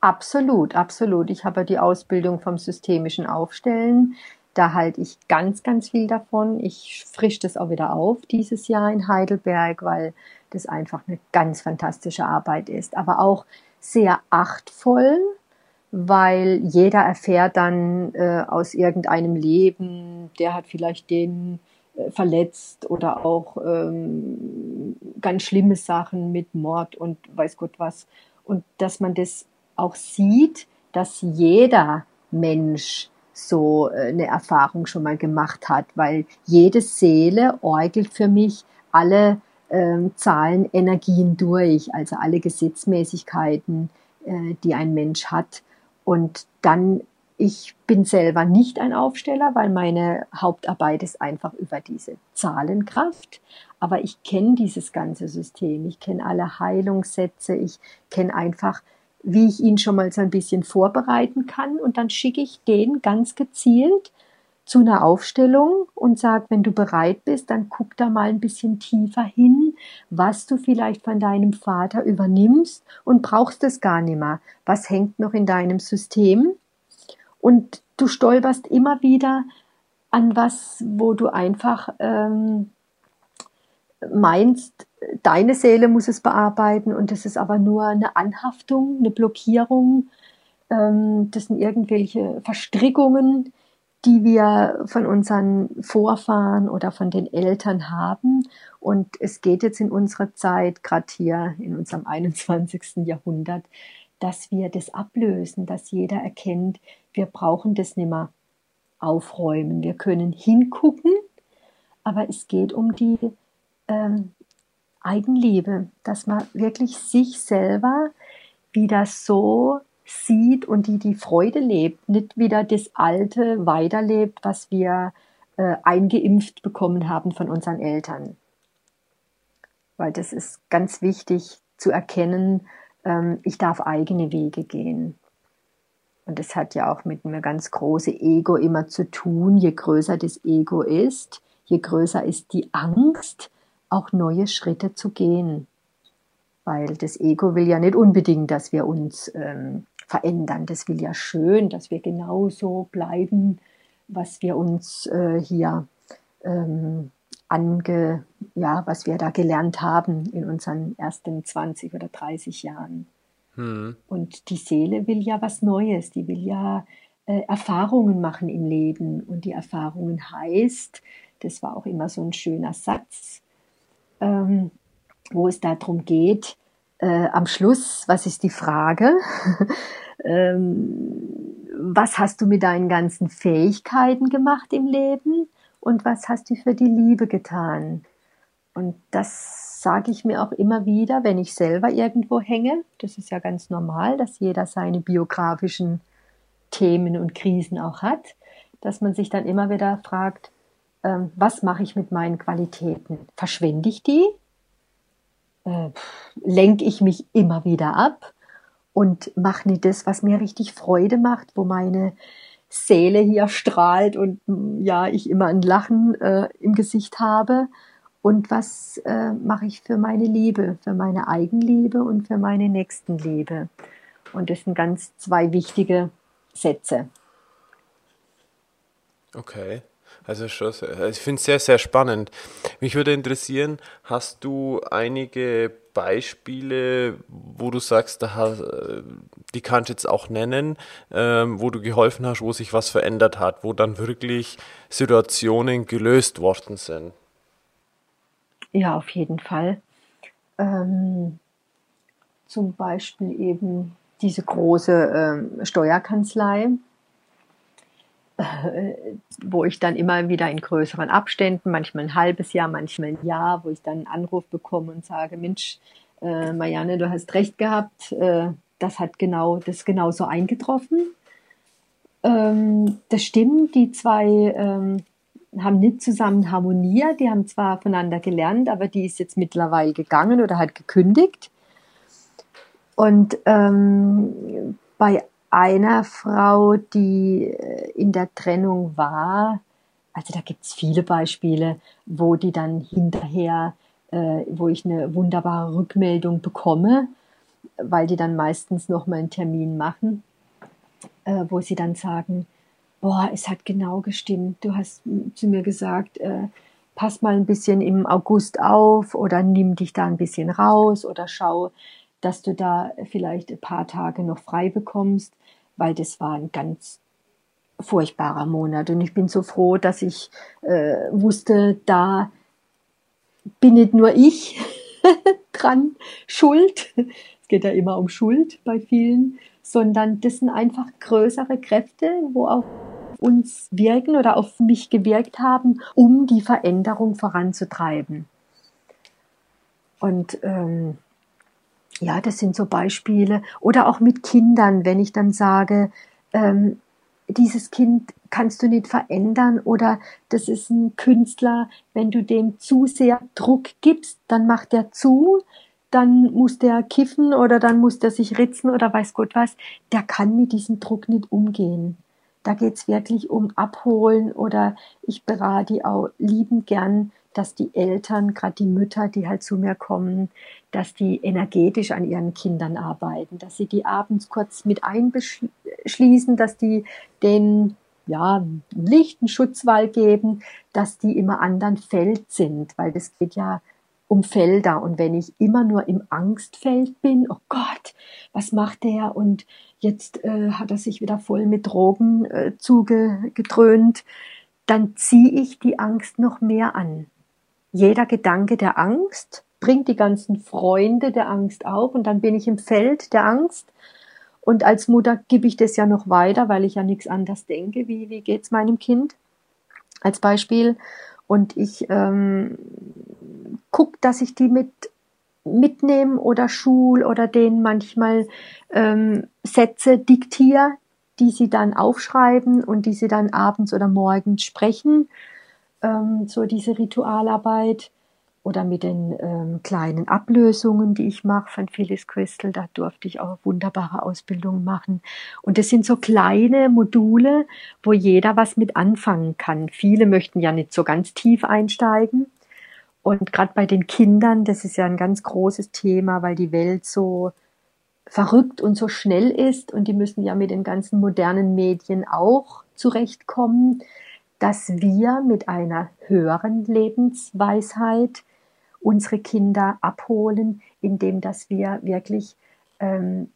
Absolut, absolut. Ich habe die Ausbildung vom systemischen Aufstellen. Da halte ich ganz, ganz viel davon. Ich frische das auch wieder auf dieses Jahr in Heidelberg, weil das einfach eine ganz fantastische Arbeit ist. Aber auch sehr achtvoll, weil jeder erfährt dann äh, aus irgendeinem Leben, der hat vielleicht den verletzt oder auch ähm, ganz schlimme Sachen mit Mord und weiß Gott was. Und dass man das auch sieht, dass jeder Mensch so äh, eine Erfahrung schon mal gemacht hat, weil jede Seele orgelt für mich alle ähm, Zahlen, Energien durch, also alle Gesetzmäßigkeiten, äh, die ein Mensch hat. Und dann ich bin selber nicht ein Aufsteller, weil meine Hauptarbeit ist einfach über diese Zahlenkraft. Aber ich kenne dieses ganze System. Ich kenne alle Heilungssätze. Ich kenne einfach, wie ich ihn schon mal so ein bisschen vorbereiten kann. Und dann schicke ich den ganz gezielt zu einer Aufstellung und sage, wenn du bereit bist, dann guck da mal ein bisschen tiefer hin, was du vielleicht von deinem Vater übernimmst und brauchst es gar nicht mehr. Was hängt noch in deinem System? Und du stolperst immer wieder an was, wo du einfach ähm, meinst, deine Seele muss es bearbeiten und das ist aber nur eine Anhaftung, eine Blockierung. Ähm, das sind irgendwelche Verstrickungen, die wir von unseren Vorfahren oder von den Eltern haben. Und es geht jetzt in unserer Zeit, gerade hier in unserem 21. Jahrhundert, dass wir das ablösen, dass jeder erkennt, wir brauchen das nicht mehr aufräumen. Wir können hingucken, aber es geht um die ähm, Eigenliebe, dass man wirklich sich selber wieder so sieht und die die Freude lebt, nicht wieder das Alte weiterlebt, was wir äh, eingeimpft bekommen haben von unseren Eltern. Weil das ist ganz wichtig zu erkennen, ähm, ich darf eigene Wege gehen. Und das hat ja auch mit einem ganz großen Ego immer zu tun. Je größer das Ego ist, je größer ist die Angst, auch neue Schritte zu gehen. Weil das Ego will ja nicht unbedingt, dass wir uns ähm, verändern. Das will ja schön, dass wir genauso bleiben, was wir uns äh, hier ähm, ange, ja, was wir da gelernt haben in unseren ersten 20 oder 30 Jahren. Hm. Und die Seele will ja was Neues, die will ja äh, Erfahrungen machen im Leben. Und die Erfahrungen heißt, das war auch immer so ein schöner Satz, ähm, wo es darum geht, äh, am Schluss, was ist die Frage? ähm, was hast du mit deinen ganzen Fähigkeiten gemacht im Leben? Und was hast du für die Liebe getan? Und das sage ich mir auch immer wieder, wenn ich selber irgendwo hänge. Das ist ja ganz normal, dass jeder seine biografischen Themen und Krisen auch hat, dass man sich dann immer wieder fragt, ähm, was mache ich mit meinen Qualitäten? Verschwende ich die? Äh, lenke ich mich immer wieder ab und mache nicht das, was mir richtig Freude macht, wo meine Seele hier strahlt und mm, ja, ich immer ein Lachen äh, im Gesicht habe. Und was äh, mache ich für meine Liebe, für meine Eigenliebe und für meine Nächstenliebe? Und das sind ganz zwei wichtige Sätze. Okay. Also schon, also ich finde es sehr, sehr spannend. Mich würde interessieren, hast du einige Beispiele, wo du sagst, da hast, die kannst du jetzt auch nennen, ähm, wo du geholfen hast, wo sich was verändert hat, wo dann wirklich Situationen gelöst worden sind? Ja, auf jeden Fall. Ähm, zum Beispiel eben diese große ähm, Steuerkanzlei, wo ich dann immer wieder in größeren Abständen, manchmal ein halbes Jahr, manchmal ein Jahr, wo ich dann einen Anruf bekomme und sage, Mensch, äh, Marianne, du hast recht gehabt, äh, das hat genau, das genauso eingetroffen. Ähm, das stimmt, die zwei ähm, haben nicht zusammen harmoniert, die haben zwar voneinander gelernt, aber die ist jetzt mittlerweile gegangen oder hat gekündigt. Und ähm, bei einer Frau, die äh, in der Trennung war, also da gibt es viele Beispiele, wo die dann hinterher, äh, wo ich eine wunderbare Rückmeldung bekomme, weil die dann meistens noch mal einen Termin machen, äh, wo sie dann sagen, boah, es hat genau gestimmt. Du hast zu mir gesagt, äh, pass mal ein bisschen im August auf oder nimm dich da ein bisschen raus oder schau, dass du da vielleicht ein paar Tage noch frei bekommst weil das war ein ganz furchtbarer Monat. Und ich bin so froh, dass ich äh, wusste, da bin nicht nur ich dran schuld. Es geht ja immer um Schuld bei vielen, sondern das sind einfach größere Kräfte, wo auf uns wirken oder auf mich gewirkt haben, um die Veränderung voranzutreiben. Und ähm, ja, das sind so Beispiele. Oder auch mit Kindern, wenn ich dann sage, ähm, dieses Kind kannst du nicht verändern oder das ist ein Künstler, wenn du dem zu sehr Druck gibst, dann macht er zu, dann muss der kiffen oder dann muss der sich ritzen oder weiß Gott was, der kann mit diesem Druck nicht umgehen. Da geht's wirklich um Abholen oder ich berate die auch liebend gern, dass die Eltern, gerade die Mütter, die halt zu mir kommen, dass die energetisch an ihren Kindern arbeiten, dass sie die abends kurz mit einbeschließen, dass die den ja, lichten Schutzwall geben, dass die immer anderen Feld sind, weil das geht ja um Felder. Und wenn ich immer nur im Angstfeld bin, oh Gott, was macht der? Und jetzt äh, hat er sich wieder voll mit Drogen äh, zugedröhnt, dann ziehe ich die Angst noch mehr an. Jeder Gedanke der Angst bringt die ganzen Freunde der Angst auf und dann bin ich im Feld der Angst. Und als Mutter gebe ich das ja noch weiter, weil ich ja nichts anders denke. Wie, wie geht's meinem Kind? Als Beispiel. Und ich ähm, gucke, dass ich die mit mitnehme oder schul oder denen manchmal ähm, Sätze diktiere, die sie dann aufschreiben und die sie dann abends oder morgens sprechen. Ähm, so diese Ritualarbeit oder mit den ähm, kleinen Ablösungen, die ich mache von Phyllis Crystal. Da durfte ich auch wunderbare Ausbildungen machen. Und das sind so kleine Module, wo jeder was mit anfangen kann. Viele möchten ja nicht so ganz tief einsteigen. Und gerade bei den Kindern, das ist ja ein ganz großes Thema, weil die Welt so verrückt und so schnell ist und die müssen ja mit den ganzen modernen Medien auch zurechtkommen, dass wir mit einer höheren Lebensweisheit unsere Kinder abholen, indem dass wir wirklich ähm,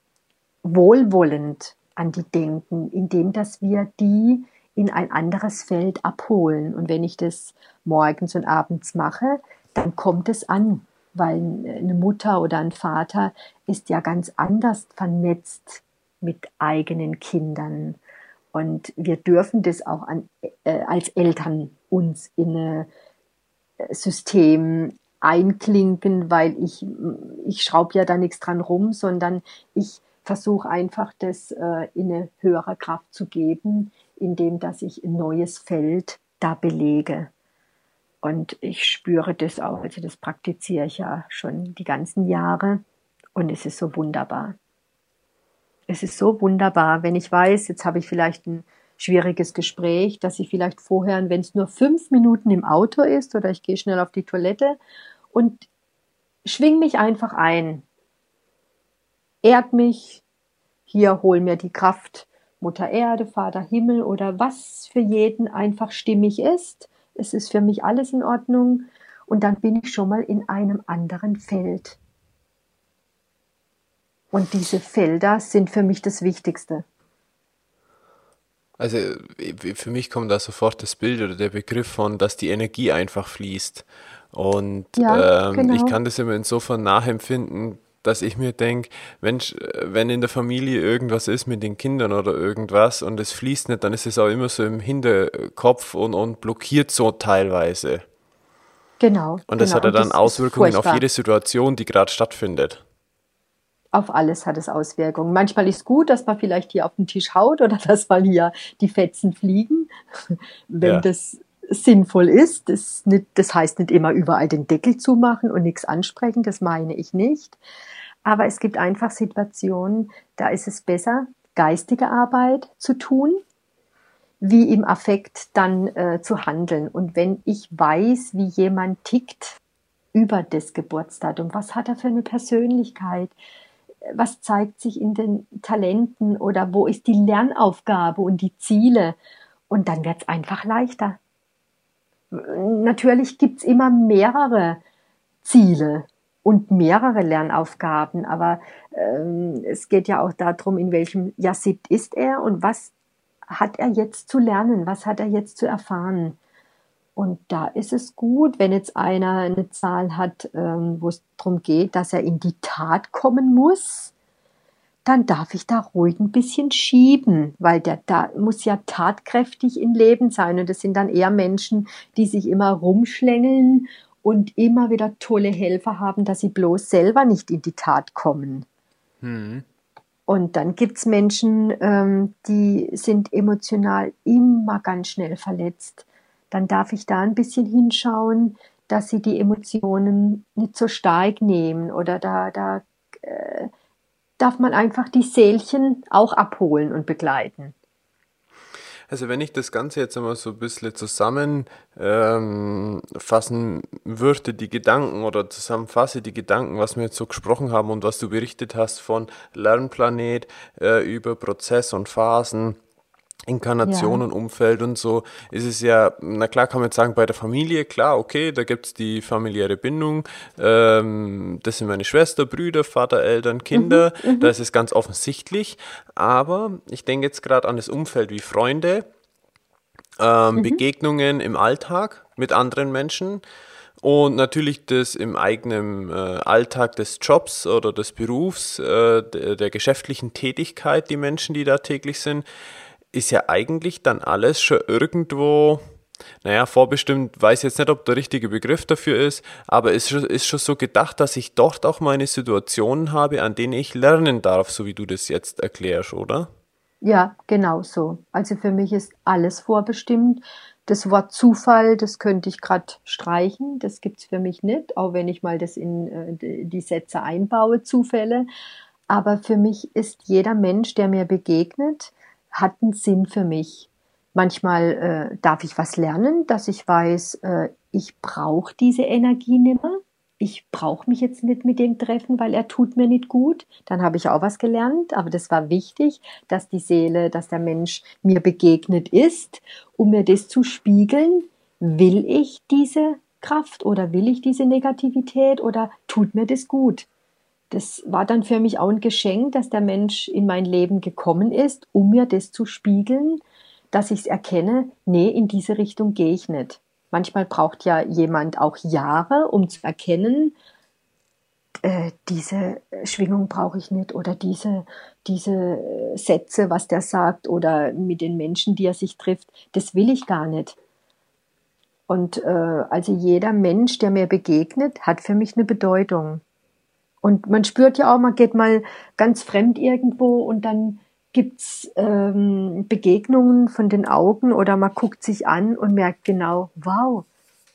wohlwollend an die denken, indem dass wir die in ein anderes Feld abholen. Und wenn ich das morgens und abends mache, dann kommt es an, weil eine Mutter oder ein Vater ist ja ganz anders vernetzt mit eigenen Kindern. Und wir dürfen das auch an, äh, als Eltern uns in ein System einklinken, weil ich, ich schraube ja da nichts dran rum, sondern ich versuche einfach, das äh, in eine höhere Kraft zu geben, indem dass ich ein neues Feld da belege. Und ich spüre das auch, also das praktiziere ich ja schon die ganzen Jahre und es ist so wunderbar. Es ist so wunderbar, wenn ich weiß, jetzt habe ich vielleicht ein schwieriges Gespräch, dass ich vielleicht vorher, wenn es nur fünf Minuten im Auto ist oder ich gehe schnell auf die Toilette und schwing mich einfach ein, ehrt mich, hier hol mir die Kraft, Mutter Erde, Vater Himmel oder was für jeden einfach stimmig ist. Es ist für mich alles in Ordnung. Und dann bin ich schon mal in einem anderen Feld. Und diese Felder sind für mich das Wichtigste. Also für mich kommt da sofort das Bild oder der Begriff von, dass die Energie einfach fließt. Und ja, ähm, genau. ich kann das immer insofern nachempfinden, dass ich mir denke, Mensch, wenn in der Familie irgendwas ist mit den Kindern oder irgendwas und es fließt nicht, dann ist es auch immer so im Hinterkopf und, und blockiert so teilweise. Genau. Und das genau. hat ja dann Auswirkungen auf jede Situation, die gerade stattfindet. Auf alles hat es Auswirkungen. Manchmal ist es gut, dass man vielleicht hier auf den Tisch haut oder dass mal hier die Fetzen fliegen, wenn ja. das sinnvoll ist. Das, nicht, das heißt nicht immer überall den Deckel zumachen und nichts ansprechen, das meine ich nicht. Aber es gibt einfach Situationen, da ist es besser, geistige Arbeit zu tun, wie im Affekt dann äh, zu handeln. Und wenn ich weiß, wie jemand tickt über das Geburtsdatum, was hat er für eine Persönlichkeit, was zeigt sich in den Talenten oder wo ist die Lernaufgabe und die Ziele, und dann wird es einfach leichter. Natürlich gibt es immer mehrere Ziele und mehrere Lernaufgaben, aber ähm, es geht ja auch darum, in welchem Jahrsibt ist er und was hat er jetzt zu lernen, was hat er jetzt zu erfahren. Und da ist es gut, wenn jetzt einer eine Zahl hat, ähm, wo es darum geht, dass er in die Tat kommen muss, dann darf ich da ruhig ein bisschen schieben, weil der da muss ja tatkräftig im Leben sein. Und das sind dann eher Menschen, die sich immer rumschlängeln und immer wieder tolle Helfer haben, dass sie bloß selber nicht in die Tat kommen. Hm. Und dann gibt's Menschen, ähm, die sind emotional immer ganz schnell verletzt. Dann darf ich da ein bisschen hinschauen, dass sie die Emotionen nicht so stark nehmen oder da, da äh, darf man einfach die Seelchen auch abholen und begleiten. Also wenn ich das Ganze jetzt einmal so ein bisschen zusammenfassen ähm, würde, die Gedanken oder zusammenfasse die Gedanken, was wir jetzt so gesprochen haben und was du berichtet hast von Lernplanet äh, über Prozess und Phasen, Inkarnation ja. und Umfeld und so, ist es ja, na klar kann man jetzt sagen, bei der Familie, klar, okay, da gibt es die familiäre Bindung, ähm, das sind meine Schwester, Brüder, Vater, Eltern, Kinder, mhm, mhm. da ist es ganz offensichtlich, aber ich denke jetzt gerade an das Umfeld wie Freunde, ähm, mhm. Begegnungen im Alltag mit anderen Menschen, und natürlich das im eigenen äh, Alltag des Jobs oder des Berufs, äh, der, der, geschäftlichen Tätigkeit, die Menschen, die da täglich sind, ist ja eigentlich dann alles schon irgendwo, naja, vorbestimmt, weiß jetzt nicht, ob der richtige Begriff dafür ist, aber es ist schon so gedacht, dass ich dort auch meine Situationen habe, an denen ich lernen darf, so wie du das jetzt erklärst, oder? Ja, genau so. Also für mich ist alles vorbestimmt. Das Wort Zufall, das könnte ich gerade streichen. Das gibt es für mich nicht, auch wenn ich mal das in äh, die Sätze einbaue, Zufälle. Aber für mich ist jeder Mensch, der mir begegnet, hat einen Sinn für mich. Manchmal äh, darf ich was lernen, dass ich weiß, äh, ich brauche diese Energie nimmer. Ich brauche mich jetzt nicht mit dem treffen, weil er tut mir nicht gut. Dann habe ich auch was gelernt, aber das war wichtig, dass die Seele, dass der Mensch mir begegnet ist, um mir das zu spiegeln. Will ich diese Kraft oder will ich diese Negativität oder tut mir das gut? Das war dann für mich auch ein Geschenk, dass der Mensch in mein Leben gekommen ist, um mir das zu spiegeln, dass ich es erkenne, nee, in diese Richtung gehe ich nicht. Manchmal braucht ja jemand auch Jahre, um zu erkennen, äh, diese Schwingung brauche ich nicht oder diese, diese Sätze, was der sagt oder mit den Menschen, die er sich trifft, das will ich gar nicht. Und äh, also jeder Mensch, der mir begegnet, hat für mich eine Bedeutung. Und man spürt ja auch, man geht mal ganz fremd irgendwo und dann gibt's ähm, Begegnungen von den Augen oder man guckt sich an und merkt genau, wow,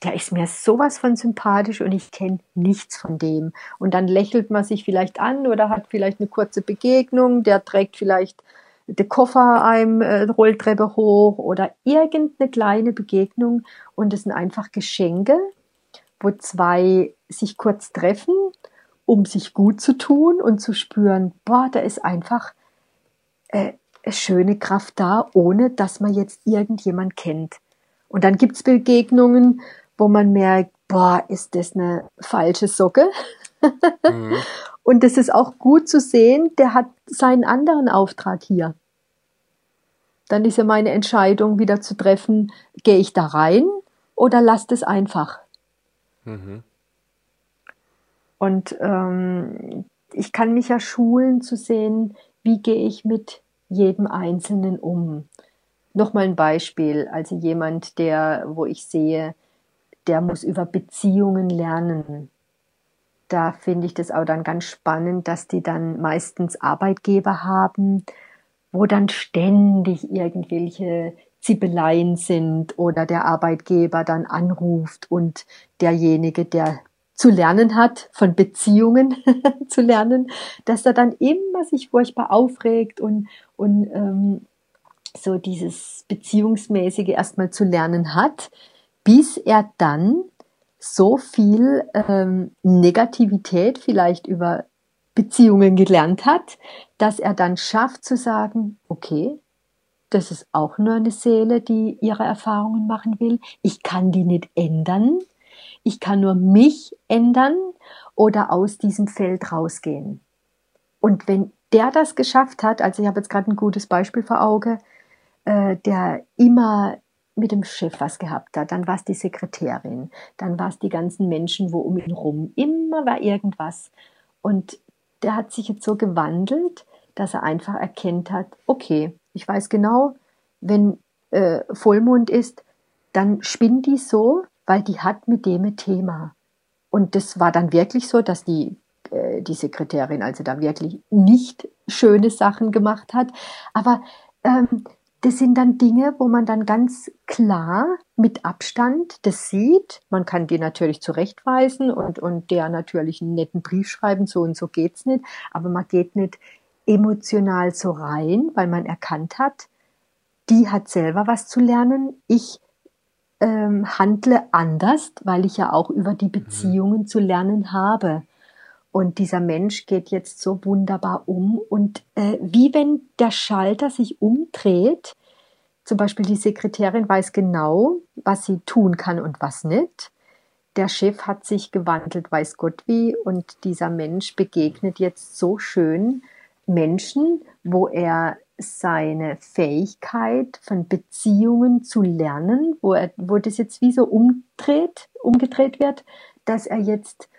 der ist mir sowas von sympathisch und ich kenne nichts von dem. Und dann lächelt man sich vielleicht an oder hat vielleicht eine kurze Begegnung, der trägt vielleicht den Koffer einem äh, Rolltreppe hoch oder irgendeine kleine Begegnung und es sind einfach Geschenke, wo zwei sich kurz treffen, um sich gut zu tun und zu spüren, boah, da ist einfach äh, schöne Kraft da, ohne dass man jetzt irgendjemand kennt. Und dann gibt's Begegnungen, wo man merkt, boah, ist das eine falsche Socke? mhm. Und das ist auch gut zu sehen, der hat seinen anderen Auftrag hier. Dann ist ja meine Entscheidung wieder zu treffen, gehe ich da rein oder lass es einfach. Mhm. Und ähm, ich kann mich ja schulen zu sehen, wie gehe ich mit jedem Einzelnen um. Nochmal ein Beispiel, also jemand, der, wo ich sehe, der muss über Beziehungen lernen. Da finde ich das auch dann ganz spannend, dass die dann meistens Arbeitgeber haben, wo dann ständig irgendwelche Zippeleien sind oder der Arbeitgeber dann anruft und derjenige, der zu lernen hat, von Beziehungen zu lernen, dass er dann immer sich furchtbar aufregt und, und ähm, so dieses Beziehungsmäßige erstmal zu lernen hat, bis er dann so viel ähm, Negativität vielleicht über Beziehungen gelernt hat, dass er dann schafft zu sagen, okay, das ist auch nur eine Seele, die ihre Erfahrungen machen will. Ich kann die nicht ändern. Ich kann nur mich ändern oder aus diesem Feld rausgehen. Und wenn der das geschafft hat, also ich habe jetzt gerade ein gutes Beispiel vor Auge, äh, der immer mit dem Chef was gehabt hat, dann war es die Sekretärin, dann war es die ganzen Menschen, wo um ihn rum, immer war irgendwas. Und der hat sich jetzt so gewandelt, dass er einfach erkennt hat, okay, ich weiß genau, wenn äh, Vollmond ist, dann spinnt die so, weil die hat mit dem ein Thema. Und das war dann wirklich so, dass die, äh, die Sekretärin also da wirklich nicht schöne Sachen gemacht hat. Aber ähm, das sind dann Dinge, wo man dann ganz klar mit Abstand das sieht. Man kann die natürlich zurechtweisen und, und der natürlich einen netten Brief schreiben, so und so geht's nicht. Aber man geht nicht emotional so rein, weil man erkannt hat, die hat selber was zu lernen. Ich ähm, handle anders, weil ich ja auch über die mhm. Beziehungen zu lernen habe. Und dieser Mensch geht jetzt so wunderbar um und äh, wie wenn der Schalter sich umdreht, zum Beispiel die Sekretärin weiß genau, was sie tun kann und was nicht. Der Chef hat sich gewandelt, weiß Gott wie, und dieser Mensch begegnet jetzt so schön Menschen, wo er seine Fähigkeit von Beziehungen zu lernen, wo, er, wo das jetzt wie so umdreht, umgedreht wird, dass er jetzt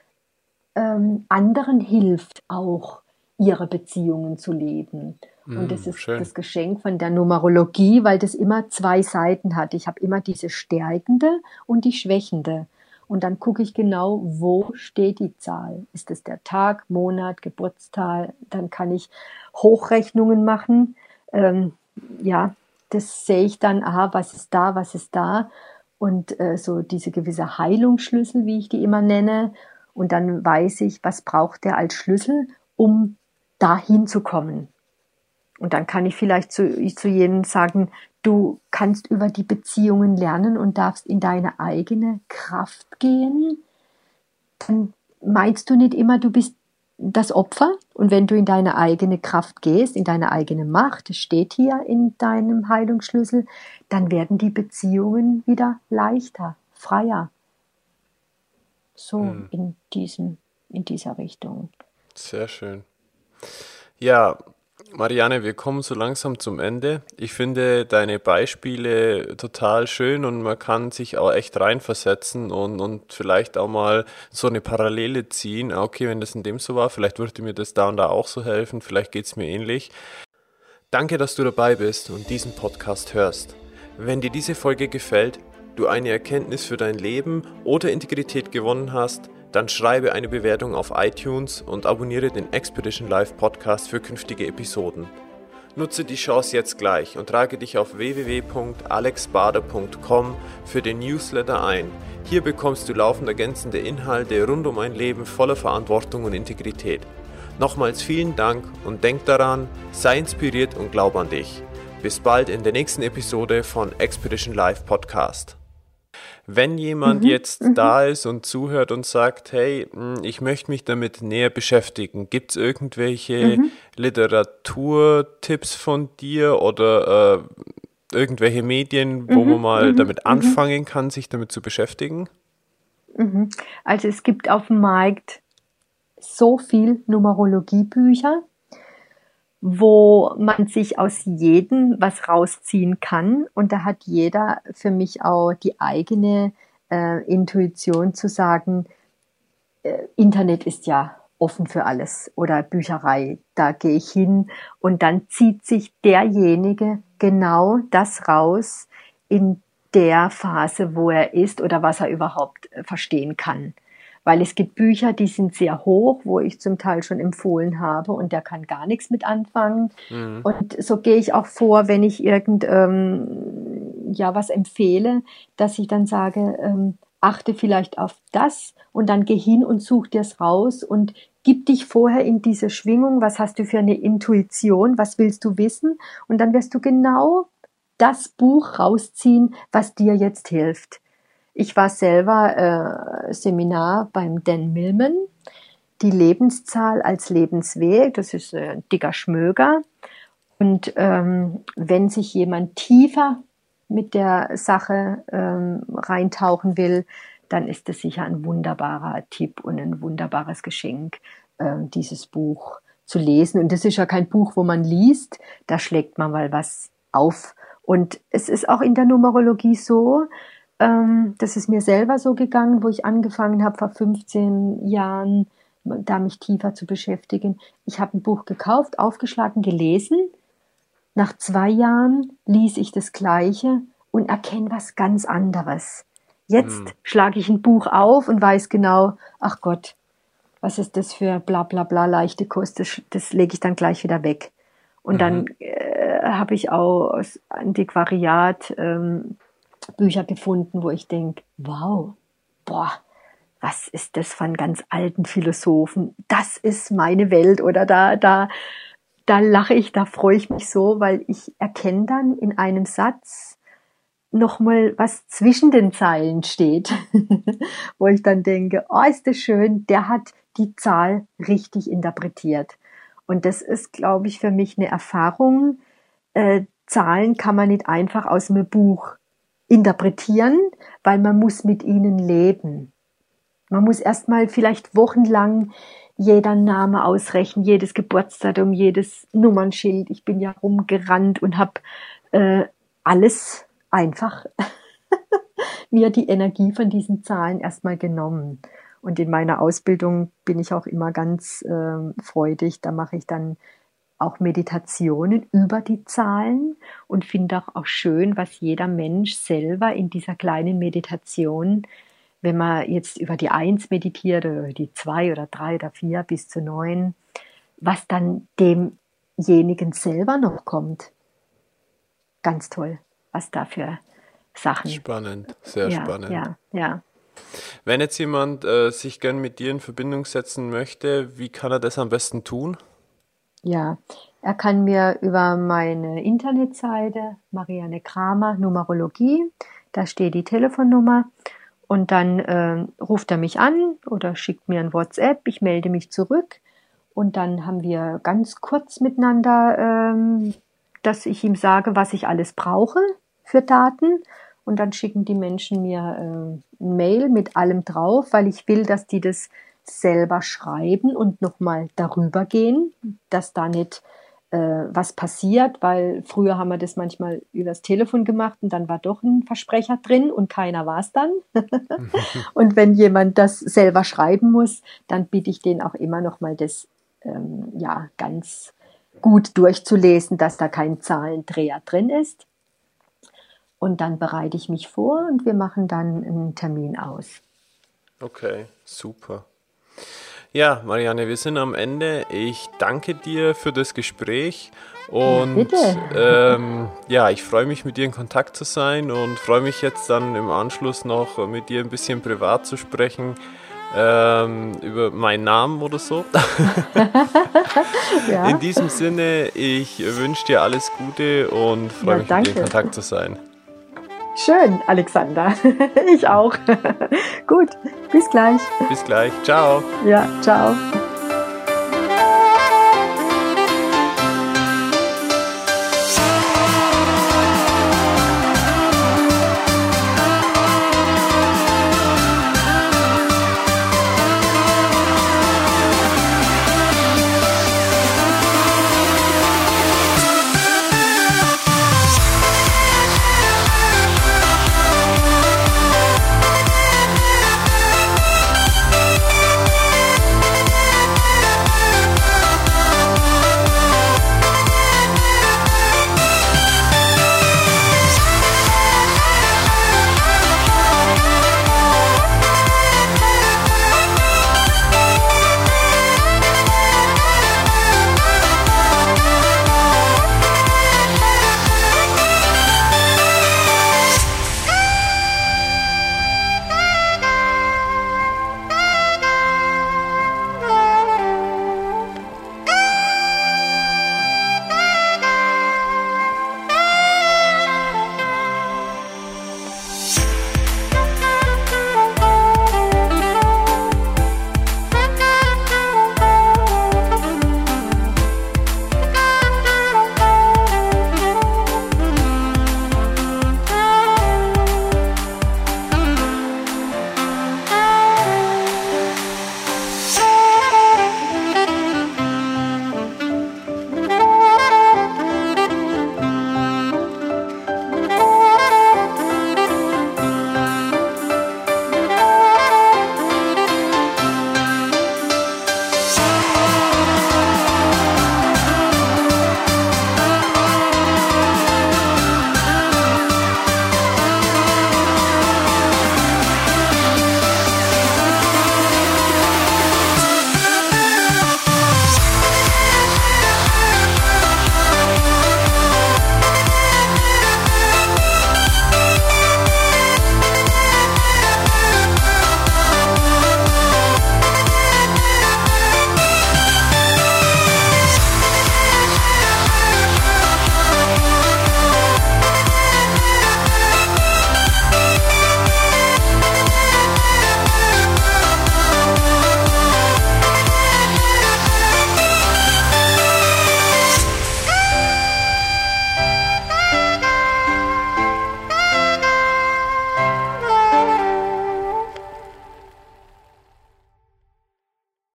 ähm, anderen hilft, auch ihre Beziehungen zu leben. Und das mm, ist Schön. das Geschenk von der Numerologie, weil das immer zwei Seiten hat. Ich habe immer diese stärkende und die schwächende. Und dann gucke ich genau, wo steht die Zahl. Ist es der Tag, Monat, Geburtstag? Dann kann ich Hochrechnungen machen ähm, ja, das sehe ich dann, aha, was ist da, was ist da. Und äh, so diese gewisse Heilungsschlüssel, wie ich die immer nenne. Und dann weiß ich, was braucht der als Schlüssel, um dahin zu kommen. Und dann kann ich vielleicht zu, zu jenen sagen, du kannst über die Beziehungen lernen und darfst in deine eigene Kraft gehen. Dann meinst du nicht immer, du bist das Opfer. Und wenn du in deine eigene Kraft gehst, in deine eigene Macht, das steht hier in deinem Heilungsschlüssel, dann werden die Beziehungen wieder leichter, freier. So mhm. in diesem, in dieser Richtung. Sehr schön. Ja, Marianne, wir kommen so langsam zum Ende. Ich finde deine Beispiele total schön und man kann sich auch echt reinversetzen und, und vielleicht auch mal so eine Parallele ziehen. Ah, okay, wenn das in dem so war, vielleicht würde mir das da und da auch so helfen, vielleicht geht es mir ähnlich. Danke, dass du dabei bist und diesen Podcast hörst. Wenn dir diese Folge gefällt, du eine Erkenntnis für dein Leben oder Integrität gewonnen hast, dann schreibe eine Bewertung auf iTunes und abonniere den Expedition Live Podcast für künftige Episoden. Nutze die Chance jetzt gleich und trage dich auf www.alexbader.com für den Newsletter ein. Hier bekommst du laufend ergänzende Inhalte rund um ein Leben voller Verantwortung und Integrität. Nochmals vielen Dank und denk daran, sei inspiriert und glaub an dich. Bis bald in der nächsten Episode von Expedition Live Podcast. Wenn jemand mhm, jetzt mhm. da ist und zuhört und sagt, hey, hm, ich möchte mich damit näher beschäftigen, gibt es irgendwelche mhm. Literaturtipps von dir oder äh, irgendwelche Medien, wo man mhm, mal mhm, damit mhm. anfangen kann, sich damit zu beschäftigen? Also es gibt auf dem Markt so viel Numerologiebücher wo man sich aus jedem was rausziehen kann. Und da hat jeder für mich auch die eigene äh, Intuition zu sagen, äh, Internet ist ja offen für alles oder Bücherei, da gehe ich hin und dann zieht sich derjenige genau das raus in der Phase, wo er ist oder was er überhaupt äh, verstehen kann weil es gibt Bücher, die sind sehr hoch, wo ich zum Teil schon empfohlen habe und der kann gar nichts mit anfangen. Mhm. Und so gehe ich auch vor, wenn ich irgend ähm, ja was empfehle, dass ich dann sage, ähm, achte vielleicht auf das und dann geh hin und such dir's raus und gib dich vorher in diese Schwingung. Was hast du für eine Intuition? Was willst du wissen? Und dann wirst du genau das Buch rausziehen, was dir jetzt hilft. Ich war selber äh, Seminar beim Dan Millman, die Lebenszahl als Lebensweg, das ist äh, ein dicker Schmöger. Und ähm, wenn sich jemand tiefer mit der Sache ähm, reintauchen will, dann ist es sicher ein wunderbarer Tipp und ein wunderbares Geschenk, äh, dieses Buch zu lesen. Und das ist ja kein Buch, wo man liest, da schlägt man mal was auf. Und es ist auch in der Numerologie so, ähm, das ist mir selber so gegangen, wo ich angefangen habe vor 15 Jahren, da mich tiefer zu beschäftigen. Ich habe ein Buch gekauft, aufgeschlagen, gelesen. Nach zwei Jahren ließ ich das Gleiche und erkenne was ganz anderes. Jetzt hm. schlage ich ein Buch auf und weiß genau, ach Gott, was ist das für bla bla bla leichte Kost, das, das lege ich dann gleich wieder weg. Und mhm. dann äh, habe ich auch aus Antiquariat ähm, Bücher gefunden, wo ich denke, wow, boah, was ist das von ganz alten Philosophen? Das ist meine Welt oder da, da, da lache ich, da freue ich mich so, weil ich erkenne dann in einem Satz nochmal, was zwischen den Zeilen steht, wo ich dann denke, oh, ist das schön, der hat die Zahl richtig interpretiert. Und das ist, glaube ich, für mich eine Erfahrung. Äh, Zahlen kann man nicht einfach aus einem Buch interpretieren, weil man muss mit ihnen leben. Man muss erstmal vielleicht wochenlang jeder Name ausrechnen, jedes Geburtsdatum, jedes Nummernschild. Ich bin ja rumgerannt und habe äh, alles einfach mir die Energie von diesen Zahlen erstmal genommen. Und in meiner Ausbildung bin ich auch immer ganz äh, freudig. Da mache ich dann auch Meditationen über die Zahlen und finde auch, auch schön, was jeder Mensch selber in dieser kleinen Meditation, wenn man jetzt über die Eins meditiert oder die zwei oder drei oder vier bis zu neun, was dann demjenigen selber noch kommt. Ganz toll, was da für Sachen. Spannend, sehr ja, spannend. Ja, ja. Wenn jetzt jemand äh, sich gern mit dir in Verbindung setzen möchte, wie kann er das am besten tun? Ja, er kann mir über meine Internetseite Marianne Kramer Numerologie, da steht die Telefonnummer. Und dann äh, ruft er mich an oder schickt mir ein WhatsApp, ich melde mich zurück. Und dann haben wir ganz kurz miteinander, ähm, dass ich ihm sage, was ich alles brauche für Daten. Und dann schicken die Menschen mir äh, ein Mail mit allem drauf, weil ich will, dass die das selber schreiben und nochmal darüber gehen, dass da nicht äh, was passiert, weil früher haben wir das manchmal übers Telefon gemacht und dann war doch ein Versprecher drin und keiner war es dann. und wenn jemand das selber schreiben muss, dann bitte ich den auch immer nochmal das ähm, ja ganz gut durchzulesen, dass da kein Zahlendreher drin ist. Und dann bereite ich mich vor und wir machen dann einen Termin aus. Okay, super. Ja, Marianne, wir sind am Ende. Ich danke dir für das Gespräch und ja, ähm, ja, ich freue mich, mit dir in Kontakt zu sein und freue mich jetzt dann im Anschluss noch mit dir ein bisschen privat zu sprechen. Ähm, über meinen Namen oder so. ja. In diesem Sinne, ich wünsche dir alles Gute und freue ja, mich, danke. mit dir in Kontakt zu sein. Schön, Alexander. Ich auch. Gut, bis gleich. Bis gleich. Ciao. Ja, ciao.